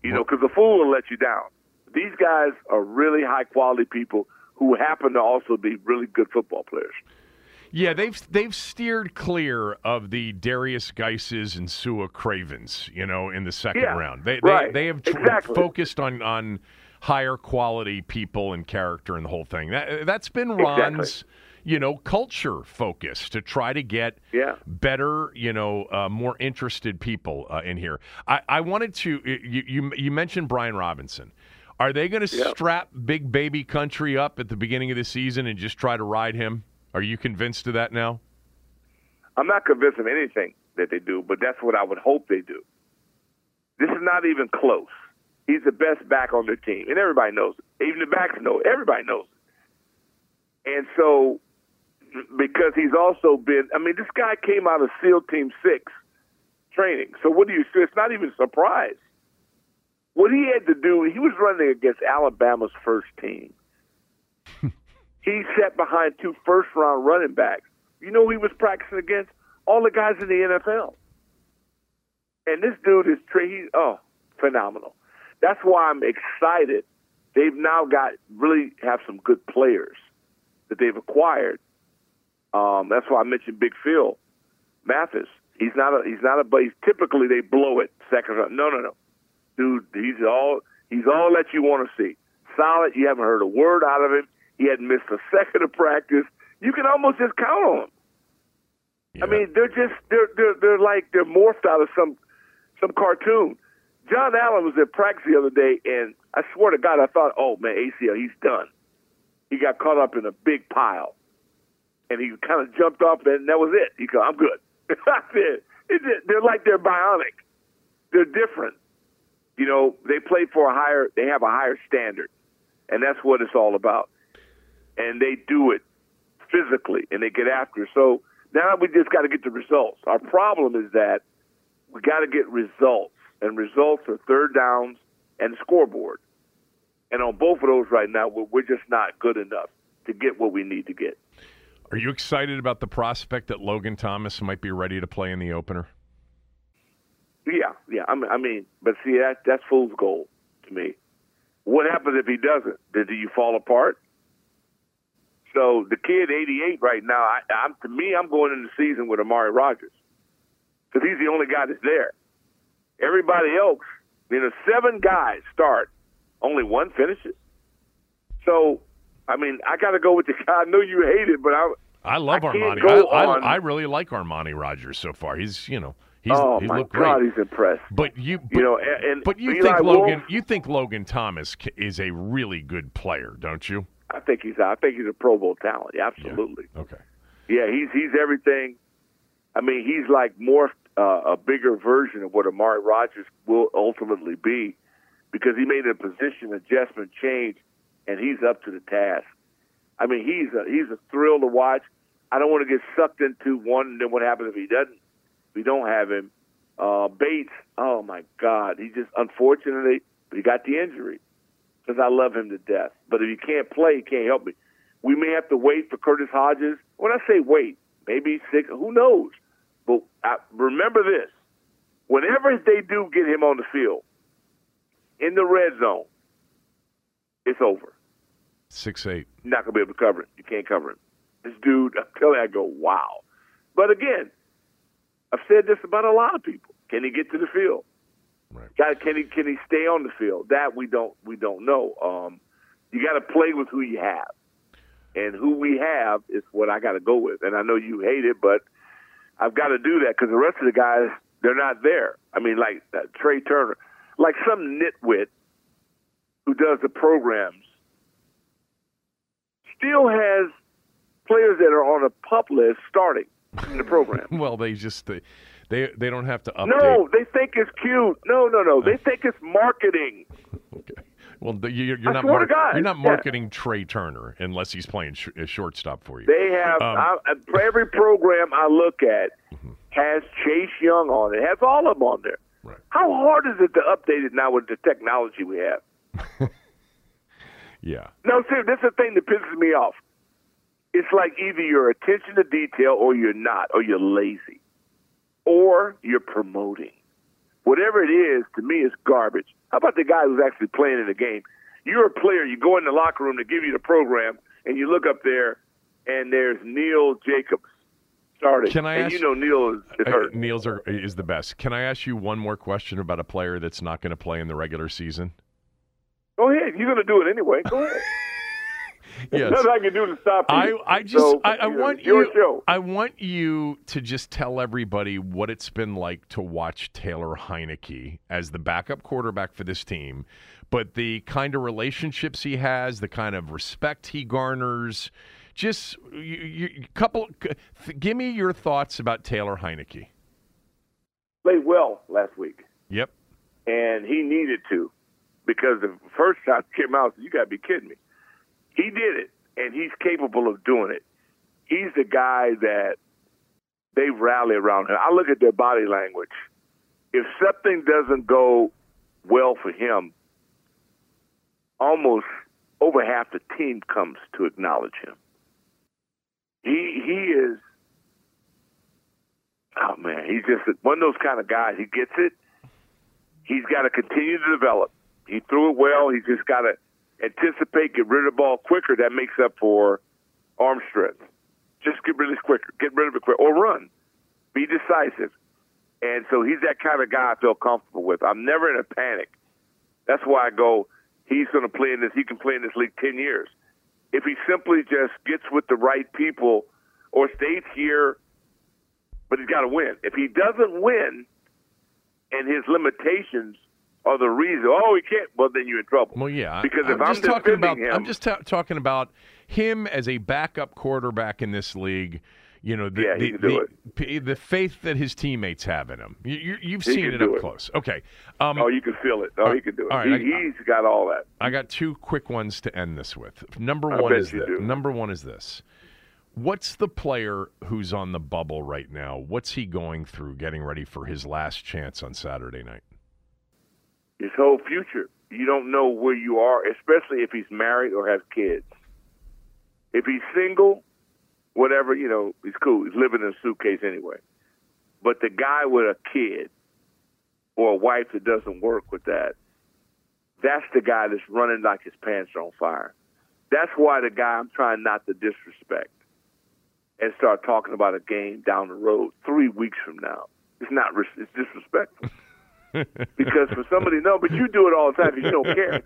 You know, because the fool will let you down. These guys are really high quality people who happen to also be really good football players. Yeah, they've they've steered clear of the Derrius Guices and Sua Cravens, you know, in the second Yeah, round. They right, they, they have tr- exactly. focused on on higher quality people and character and the whole thing. That that's been Exactly. Ron's, you know, culture focus to try to get Yeah. better, you know, uh, more interested people uh, in here. I, I wanted to you, you you mentioned Brian Robinson. Are they going to Yeah. strap Big Baby Country up at the beginning of the season and just try to ride him? Are you convinced of that now? I'm not convinced of anything that they do, but that's what I would hope they do. This is not even close. He's the best back on their team, and everybody knows it. Even the backs know it. Everybody knows it. And so, because he's also been, I mean, this guy came out of SEAL Team 6 training. So, what do you say? It's not even a surprise. What he had to do, he was running against Alabama's first team. he sat behind two first round running backs. You know he was practicing against? All the guys in the NFL. And this dude is he, oh phenomenal. That's why I'm excited. They've now got really have some good players that they've acquired. Um, that's why I mentioned Big Phil Mathis. He's not a he's not a but he's typically they blow it second round. No, no, no, dude. He's all he's all that you want to see. Solid. You haven't heard a word out of him. He hadn't missed a second of practice. you can almost just count on them. I mean, they're just they're they're they're like they're morphed out of some some cartoon. John Allen was at practice the other day, and I swear to God, I thought, oh man, ACL, he's done. He got caught up in a big pile, and he kind of jumped off, and that was it. He go, I'm good. I said, just, they're like they're bionic. They're different. You know, they play for a higher. They have a higher standard, and that's what it's all about. And they do it physically, and they get after. it. So now we just got to get the results. Our problem is that we got to get results, and results are third downs and scoreboard. And on both of those right now, we're, just not good enough to get what we need to get. Are you excited about the prospect that Logan Thomas might be ready to play in the opener? Yeah, yeah. I mean, I mean, but see, that that's fool's gold to me. What happens if he doesn't? Do you fall apart? So the kid, 88 right now. I, I'm to me, I'm going into the season with Armani Rogers because he's the only guy that's there. Everybody else, you know, seven guys start, only one finishes. So, I mean, I got to go with the guy. I know you hate it, but I. I love I Armani. I, on- I, I really like Armani Rogers so far. He's you know he's oh he's my looked God, great. he's impressed. But you, but, you know, and, and but you Eli think Wolf, Logan you think Logan Thomas is a really good player, don't you? I think he's. I think he's a Pro Bowl talent. Yeah, absolutely. Okay. Yeah, he's he's everything. I mean, he's like morphed uh, a bigger version of what Armani Rogers will ultimately be, because he made a position adjustment change, and he's up to the task. I mean, he's a he's a thrill to watch. I don't want to get sucked into one, and then what happens if he doesn't? If we don't have him. Uh, Bates, oh my God, he just unfortunately, he got the injury because I love him to death. But if he can't play, he can't help me. We may have to wait for Curtis Hodges. When I say wait, maybe six, who knows? But I, remember this: whenever they do get him on the field in the red zone, it's over. Six eight. You're not gonna be able to cover it. You can't cover him. This dude, I'm telling you, I go, wow. But again, I've said this about a lot of people. Can he get to the field? Right. Can he can he stay on the field? That we don't we don't know. Um, you got to play with who you have, and who we have is what I got to go with. And I know you hate it, but I've got to do that because the rest of the guys they're not there. I mean, like uh, Trai Turner, like some nitwit who does the programs, still has players that are on a pup list starting in the program. Well, they just they they, they don't have to update. No, they think it's cute. No, no, no. They think it's marketing. Okay. Well, you're, you're not mar- you're not yeah. marketing Trey Turner unless he's playing sh- a shortstop for you. They have Um, I, every program I look at has Chase Young on it. Has all of them on there. Right. How hard is it to update it now with the technology we have? yeah. No, see, this is the thing that pisses me off. It's like either you're attention to detail or you're not, or you're lazy, or you're promoting. Whatever it is, to me, is garbage. How about the guy who's actually playing in the game? You're a player. You go in the locker room to give you the program, and you look up there, and there's Neil Jacobs starting. Can I and ask- you know Neil is, is hurt. Niels are, is the best. Can I ask you one more question about a player that's not going to play in the regular season? Go ahead. You're going to do it anyway. Go ahead. Yes. Nothing I can do to stop you. I, I just So, I, I you know, want your you show. I want you to just tell everybody what it's been like to watch Taylor Heinicke as the backup quarterback for this team, but the kind of relationships he has, the kind of respect he garners. Just you, you, couple, give me your thoughts about Taylor Heinicke. Played well last week. Yep. and he needed to because the first shot came out. You got to be kidding me. He did it, and he's capable of doing it. He's the guy that they rally around him. I look at their body language. If something doesn't go well for him, almost over half the team comes to acknowledge him. He he is. Oh man, he's just one of those kind of guys. He gets it he's got to continue to develop. He threw it well. He's just got to anticipate, get rid of the ball quicker. That makes up for arm strength. Just get rid of it quicker. Get rid of it quicker. Or run. Be decisive. And so he's that kind of guy I feel comfortable with. I'm never in a panic. That's why I go, he's going to play in this. He can play in this league 10 years. if he simply just gets with the right people or stays here, but he's got to win. If he doesn't win, and his limitations are the reason, oh, he can't. Well, then you're in trouble. Well, yeah. Because I'm if I'm just talking about, him- I'm just ta- talking about him as a backup quarterback in this league. You know, the Yeah, the, he can do the, the faith that his teammates have in him. You, you, you've He seen it up it. close. Okay. Um, Oh, you can feel it. Oh, all he can do it. all right, he, I- he's got all that. I got two quick ones to end this with. Number I one is this. do. Number one is this. What's the player who's on the bubble right now? What's he going through getting ready for his last chance on Saturday night? His whole future. You don't know where you are, especially if he's married or has kids. If he's single, whatever, you know, he's cool. He's living in a suitcase anyway. But the guy with a kid or a wife that doesn't work with that, that's the guy that's running like his pants are on fire. That's why the guy I'm trying not to disrespect and start talking about a game down the road three weeks from now. It's not. It's disrespectful. because for somebody no, but you do it all the time you don't care.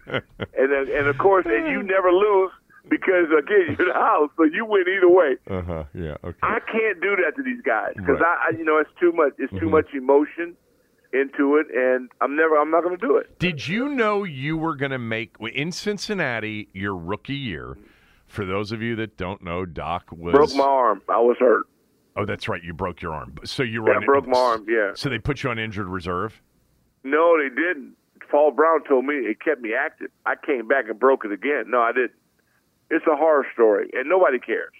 And then, and of course, and you never lose because again you're the house, so you win either way. Uh huh. Yeah. Okay. I can't do that to these guys because Right. Mm-hmm. I, I, you know, it's too much. It's too much emotion into it, and I'm never. I'm not going to do it. Did you know you were going to make in Cincinnati your rookie year? For those of you that don't know, Doc was Broke my arm. I was hurt. Oh, that's right. You broke your arm. So you were Yeah, on, I broke my arm. Yeah. So they put you on injured reserve. No, they didn't. Paul Brown told me it kept me active. I came back and broke it again. No, I didn't. It's a horror story, and nobody cares.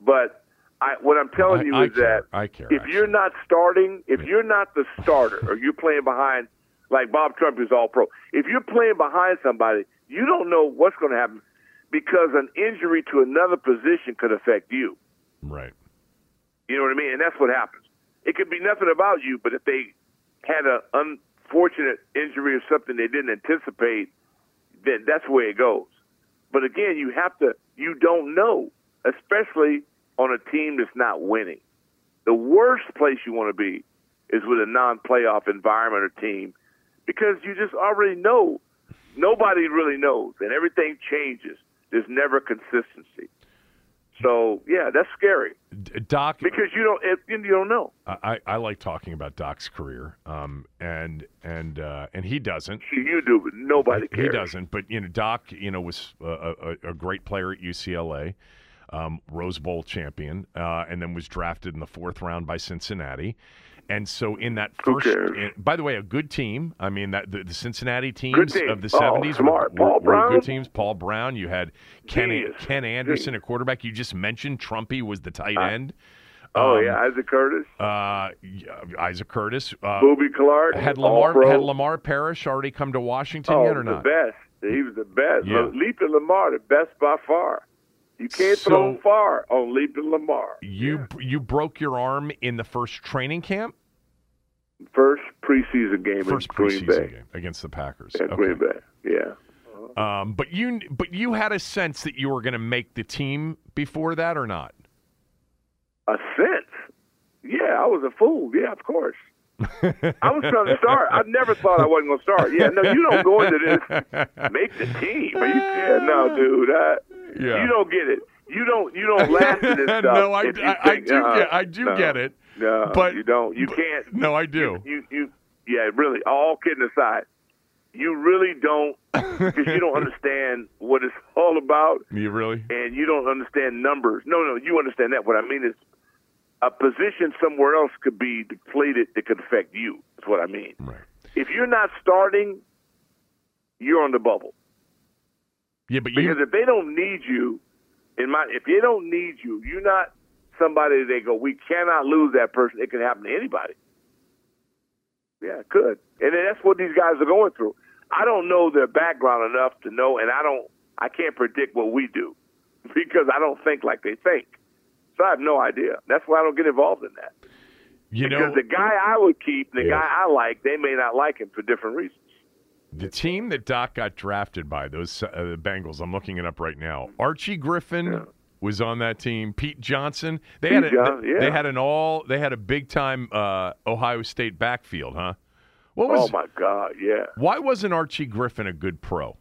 But I, what I'm telling I- you I is care. that I care, if you're not starting, if you're not the starter, or you're playing behind, like Bob Trumpy is all pro, if you're playing behind somebody, you don't know what's going to happen because an injury to another position could affect you. Right. You know what I mean? And that's what happens. It could be nothing about you, but if they had an unfortunate injury or something they didn't anticipate, then that's the way it goes. But again, you have to, you don't know, especially on a team that's not winning. The worst place you want to be is with a non playoff environment or team because you just already know. Nobody really knows, and everything changes. There's never consistency. So, yeah, that's scary Doc, because you don't it, you don't know. I, I like talking about Doc's career, um, and and uh, and he doesn't. You do, but nobody cares. He doesn't. But you know, Doc, you know, was a, a, a great player at UCLA, um, Rose Bowl champion, uh, and then was drafted in the fourth round by Cincinnati. And so, in that first, in- by the way, a good team. I mean, that the, the Cincinnati teams team. of the Oh, seventies smart. were, Paul were good teams. Paul Brown. You had Ken Genius. Ken Anderson, Genius. a quarterback. You just mentioned Trumpy was the tight end. Oh Um, yeah, Isaac Curtis, uh, Isaac Curtis. Uh, Boobie Clark, had Lamar had Lamar Parrish already come to Washington oh, yet or the not? best. He was the best. Yeah. Leaping Lamar, the best by far. You can't throw So- far on Leaping Lamar. You you broke your arm in the first training camp, First preseason game first in Green preseason Bay. game against the Packers. Yeah, Okay. Green Bay. Yeah. Um, but you but you had a sense that you were going to make the team before that or not? A sense. Yeah, I was a fool. Yeah, of course. I was trying to start. I never thought I wasn't going to start. Yeah, no, you don't go into this. Make the team. Are you? Yeah, no, dude. I, Yeah. You don't get it. You don't. You don't laugh at this stuff. no, I, I, I think, do uh, get I do no, get it. No, but you don't. You can't. No, I do. You, you, yeah, really. All kidding aside, you really don't because you don't understand what it's all about, You really? and you don't understand numbers. No, no, you understand that. What I mean is, a position somewhere else could be depleted that could affect you. That's what I mean. Right. If you're not starting, you're on the bubble. Yeah, but you Because if they don't need you, in my if they don't need you, you're not somebody they go, we cannot lose that person. It can happen to anybody. Yeah, it could. And then that's what these guys are going through. I don't know their background enough to know and I don't I can't predict what we do because I don't think like they think. So I have no idea. That's why I don't get involved in that. you because know the guy I would keep, the Yeah. guy I like, they may not like him for different reasons. The team that Doc got drafted by those uh, Bengals. I'm looking it up right now. Archie Griffin was on that team. Pete Johnson. They Pete had a, John- they, yeah. they had an all they had a big time uh, Ohio State backfield, huh? What was oh my God, yeah. why wasn't Archie Griffin a good pro?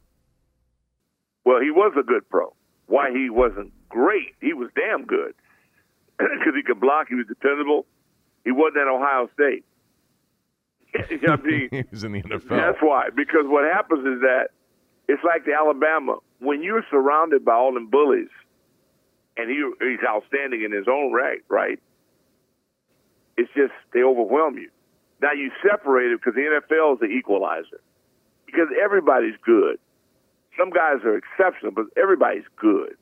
Well, he was a good pro. why he wasn't great. He was damn good because he could block. He was dependable. He wasn't at Ohio State. I mean, he was in the NFL. That's why. Because what happens is that it's like the Alabama. When you're surrounded by all them bullies, and he he's outstanding in his own right, right? It's just they overwhelm you. Now you separate it because the NFL is the equalizer. Because everybody's good. Some guys are exceptional, but everybody's good.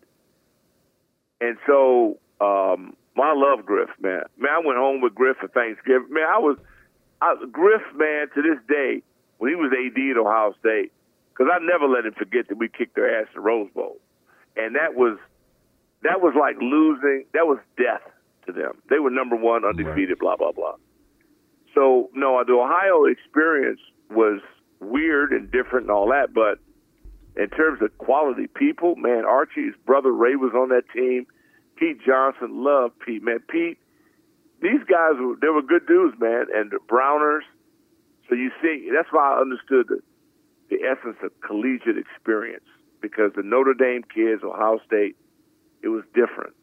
And so, um, I love Griff, man. Man, I went home with Griff for Thanksgiving. Man, I was I, Griff, man, to this day, when he was AD at Ohio State, because I never let him forget that we kicked their ass in Rose Bowl, and that was that was like losing. That was death to them. They were number one, undefeated, blah blah blah. So no, the Ohio experience was weird and different and all that, but in terms of quality people, man, Archie's brother Ray was on that team. Pete Johnson loved Pete. Man, Pete, these guys were they were good dudes, man, and the Browners. So you see, that's why I understood the the essence of collegiate experience because the Notre Dame kids, Ohio State, it was different.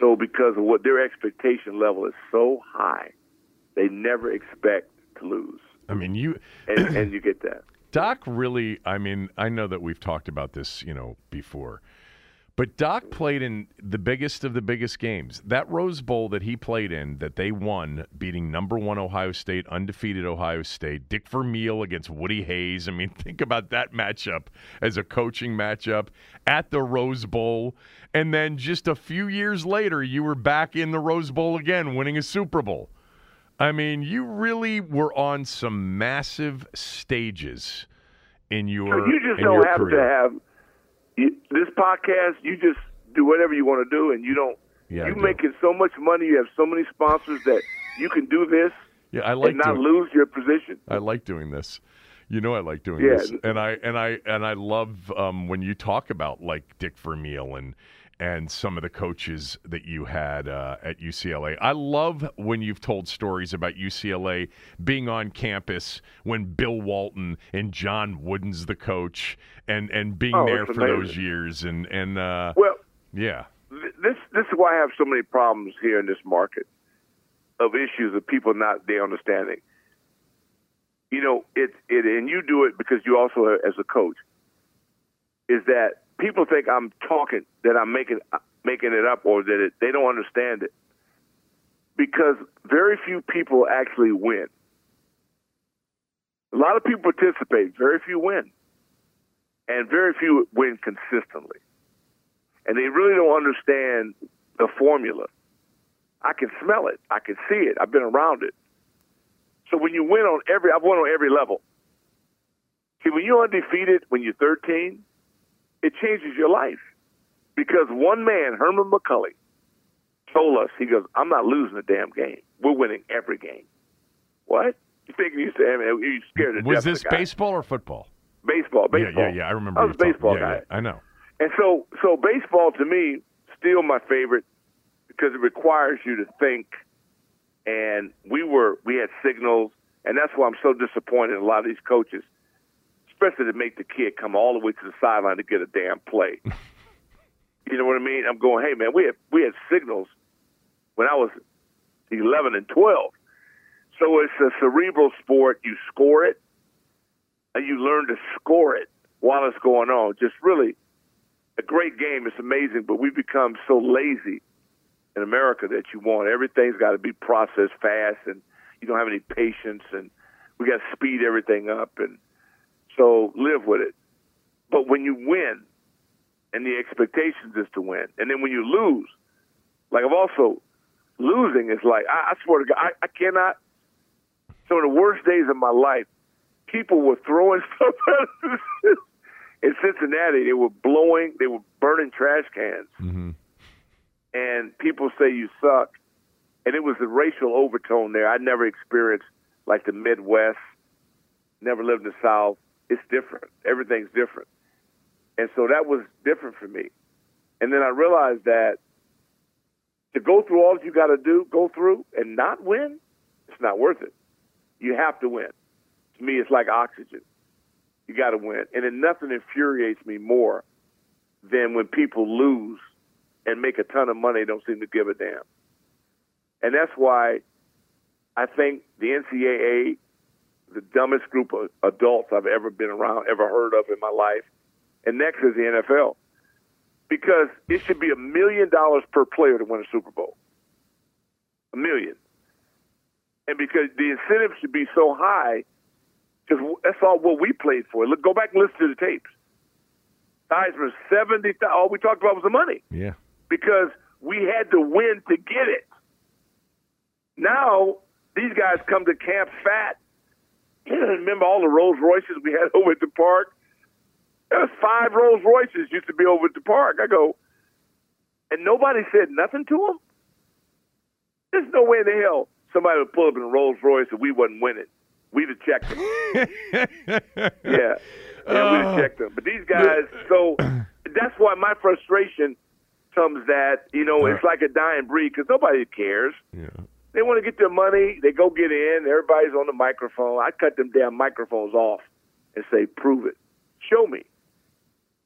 So because of what their expectation level is so high, they never expect to lose. I mean, you and, and you get that. Doc really, I mean, I know that we've talked about this, you know, before. But Doc played in the biggest of the biggest games. That Rose Bowl that he played in, that they won, beating number one Ohio State, undefeated Ohio State, Dick Vermeil against Woody Hayes. I mean, think about that matchup as a coaching matchup at the Rose Bowl. And then just a few years later, you were back in the Rose Bowl again, winning a Super Bowl. I mean, you really were on some massive stages in your. So you just in don't have career. to have you, this podcast. You just do whatever you want to do, and you don't. Yeah, I you do. making so much money. You have so many sponsors that you can do this Yeah, I like and not doing- lose your position. I like doing this. You know, I like doing Yeah. this, and I and I and I love um, when you talk about like Dick Vermeil and and some of the coaches that you had uh, at UCLA. I love when you've told stories about UCLA being on campus when Bill Walton and John Wooden's the coach, and and being Oh, there for those years, and and uh, Well, yeah, th- this this is why I have so many problems here in this market of issues of people not they understanding. You know, it it and you do it because you also as a coach is that people think I'm talking that I'm making uh, making it up or that it, they don't understand it because very few people actually win. A lot of people participate, very few win, and very few win consistently and they really don't understand the formula. I can smell it. I can see it. I've been around it. So when you win on every, I've won on every level. See, when you're undefeated, when you're 13, it changes your life because one man, Herman McCulley, told us, he goes, "I'm not losing a damn game. We're winning every game." What? You think you say, man, you scared to was death of this baseball or football? Baseball, Yeah, baseball. yeah, yeah. yeah. I remember. I was a baseball yeah, guy. yeah, I know. And so, so baseball to me still my favorite because it requires you to think. And we were we had signals, and that's why I'm so disappointed in a lot of these coaches, especially to make the kid come all the way to the sideline to get a damn play. you know what I mean? I'm going, hey man, we had we had signals when I was 11 and 12. So it's a cerebral sport. You score it, and you learn to score it while it's going on. Just really a great game. It's amazing, but we've become so lazy in America that you want everything's got to be processed fast, and you don't have any patience, and we got to speed everything up, and so live with it. But when you win, and the expectations is to win, and then when you lose, like I've also losing is like I, I swear to God, I, I cannot. Some of the worst days of my life, people were throwing stuff at us. in Cincinnati. They were blowing, they were burning trash cans, Mm-hmm. and people say you suck. And it was the racial overtone there. I never experienced like the Midwest. Never lived in the South. It's different. Everything's different, and so that was different for me. And then I realized that to go through all that you got to do, go through and not win, it's not worth it. You have to win. To me, it's like oxygen. You got to win. And then nothing infuriates me more than when people lose and make a ton of money, don't seem to give a damn. And that's why I think the NCAA, the dumbest group of adults I've ever been around, ever heard of in my life, and next is the NFL. Because it should be a million dollars per player to win a Super Bowl. A million. And because the incentive should be so high, because that's all what we played for. Look, go back and listen to the tapes. Heisman, 70, all we talked about was the money Yeah. because we had to win to get it. Now these guys come to camp fat. Remember all the Rolls Royces we had over at the park? There was five Rolls Royces used to be over at the park. I go, and nobody said nothing to them. There's no way in the hell somebody would pull up in a Rolls Royce and we wasn't winning. We'd have checked them. yeah, yeah, we'd have oh. checked them. But these guys, so that's why my frustration comes that you know it's like a dying breed because nobody cares. Yeah. They want to get their money. They go get in. Everybody's on the microphone. I cut them damn microphones off and say, "Prove it. Show me."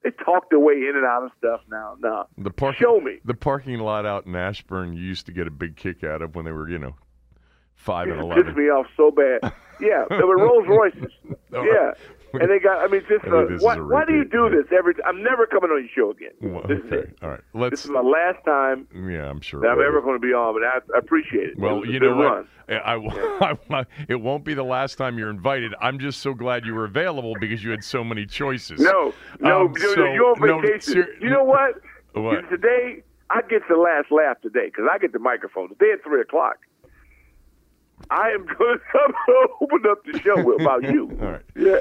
They talk their way in and out of stuff now. No, The parking, Show me. The parking lot out in Ashburn you used to get a big kick out of when they were, you know, five and it eleven. pissed me off so bad. Yeah, there were Rolls Royces. Yeah. And they got. I mean, just I uh, why, why do you do this every? T- I'm never coming on your show again. Well, this is okay. it. All right. Let's. this is my last time Yeah, I'm sure. that I'm it ever going to be on, but I, I appreciate it. It Well, a you know what? run. I, I- it won't be the last time you're invited. I'm just so glad you were available because you had so many choices. No, no, Um, you- so- you're on no, vacation. ser- you know what? What? Today, I get the last laugh today because I get the microphone today at three o'clock. I am going to open up the show about you. All right. Yeah.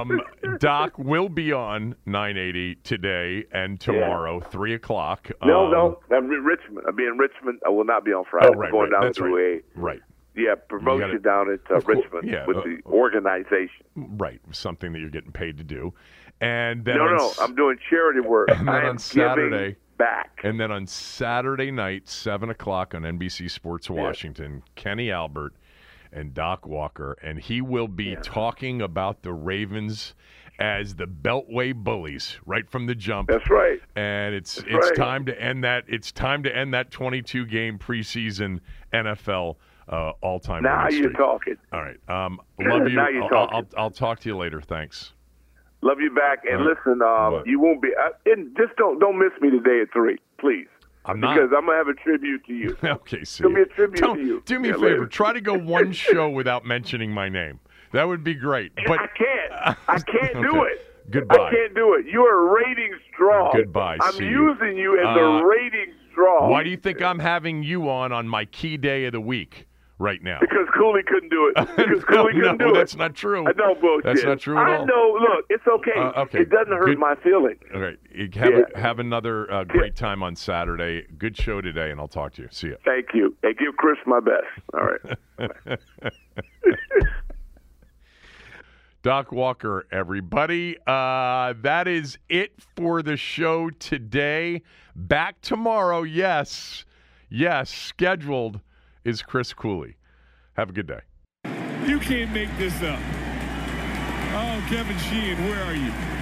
Um, Doc will be on 980 today and tomorrow, three o'clock. no, Um, no, I'm in Richmond. I'll be in Richmond. I will not be on Friday. Oh, right, I'm going right. down That's to right. a Right. yeah promotion gotta- down at uh, Richmond yeah, with uh, the organization. Right. Something that you're getting paid to do. And then No, no, s- I'm doing charity work. And then I on Saturday- giving back. And then on Saturday night, 7 o'clock on NBC Sports Washington, Kenny Albert and Doc Walker, and he will be talking about the Ravens as the Beltway bullies right from the jump. That's right. And it's That's it's right. time to end that. It's time to end that 22 game preseason NFL uh, all time. Now you're talking. All right. Um, love you. Now you're I'll, I'll, talking. I'll, I'll talk to you later. Thanks. Love you back, and right. listen. Um, you won't be. Uh, and just don't don't miss me today at three, please. I'm not. because I'm gonna have a tribute to you. Okay, see. It'll be a tribute Don't- to you. Do me Yeah, a favor. later. Try to go one show without mentioning my name. That would be great. But I can't. I can't do Okay. it. Goodbye. I can't do it. You are a ratings draw. Goodbye. I'm See you. using you as Uh, a ratings draw. why do you think I'm having you on on my key day of the week right now? Because Cooley couldn't do it. Because no, Cooley couldn't no, do that's it. not true. I know bullshit. That's not true at all. I know. Look, it's okay. Uh, okay. It doesn't hurt Good- my feelings. All right. Have, Yeah. have another uh, great time on Saturday. Good show today, and I'll talk to you. See you. Thank you. And give Chris my best. All right. Doc Walker, everybody. Uh, that is it for the show today. Back tomorrow. Yes. Yes. Scheduled is Chris Cooley. Have a good day. You can't make this up. Oh, Kevin Sheehan, where are you?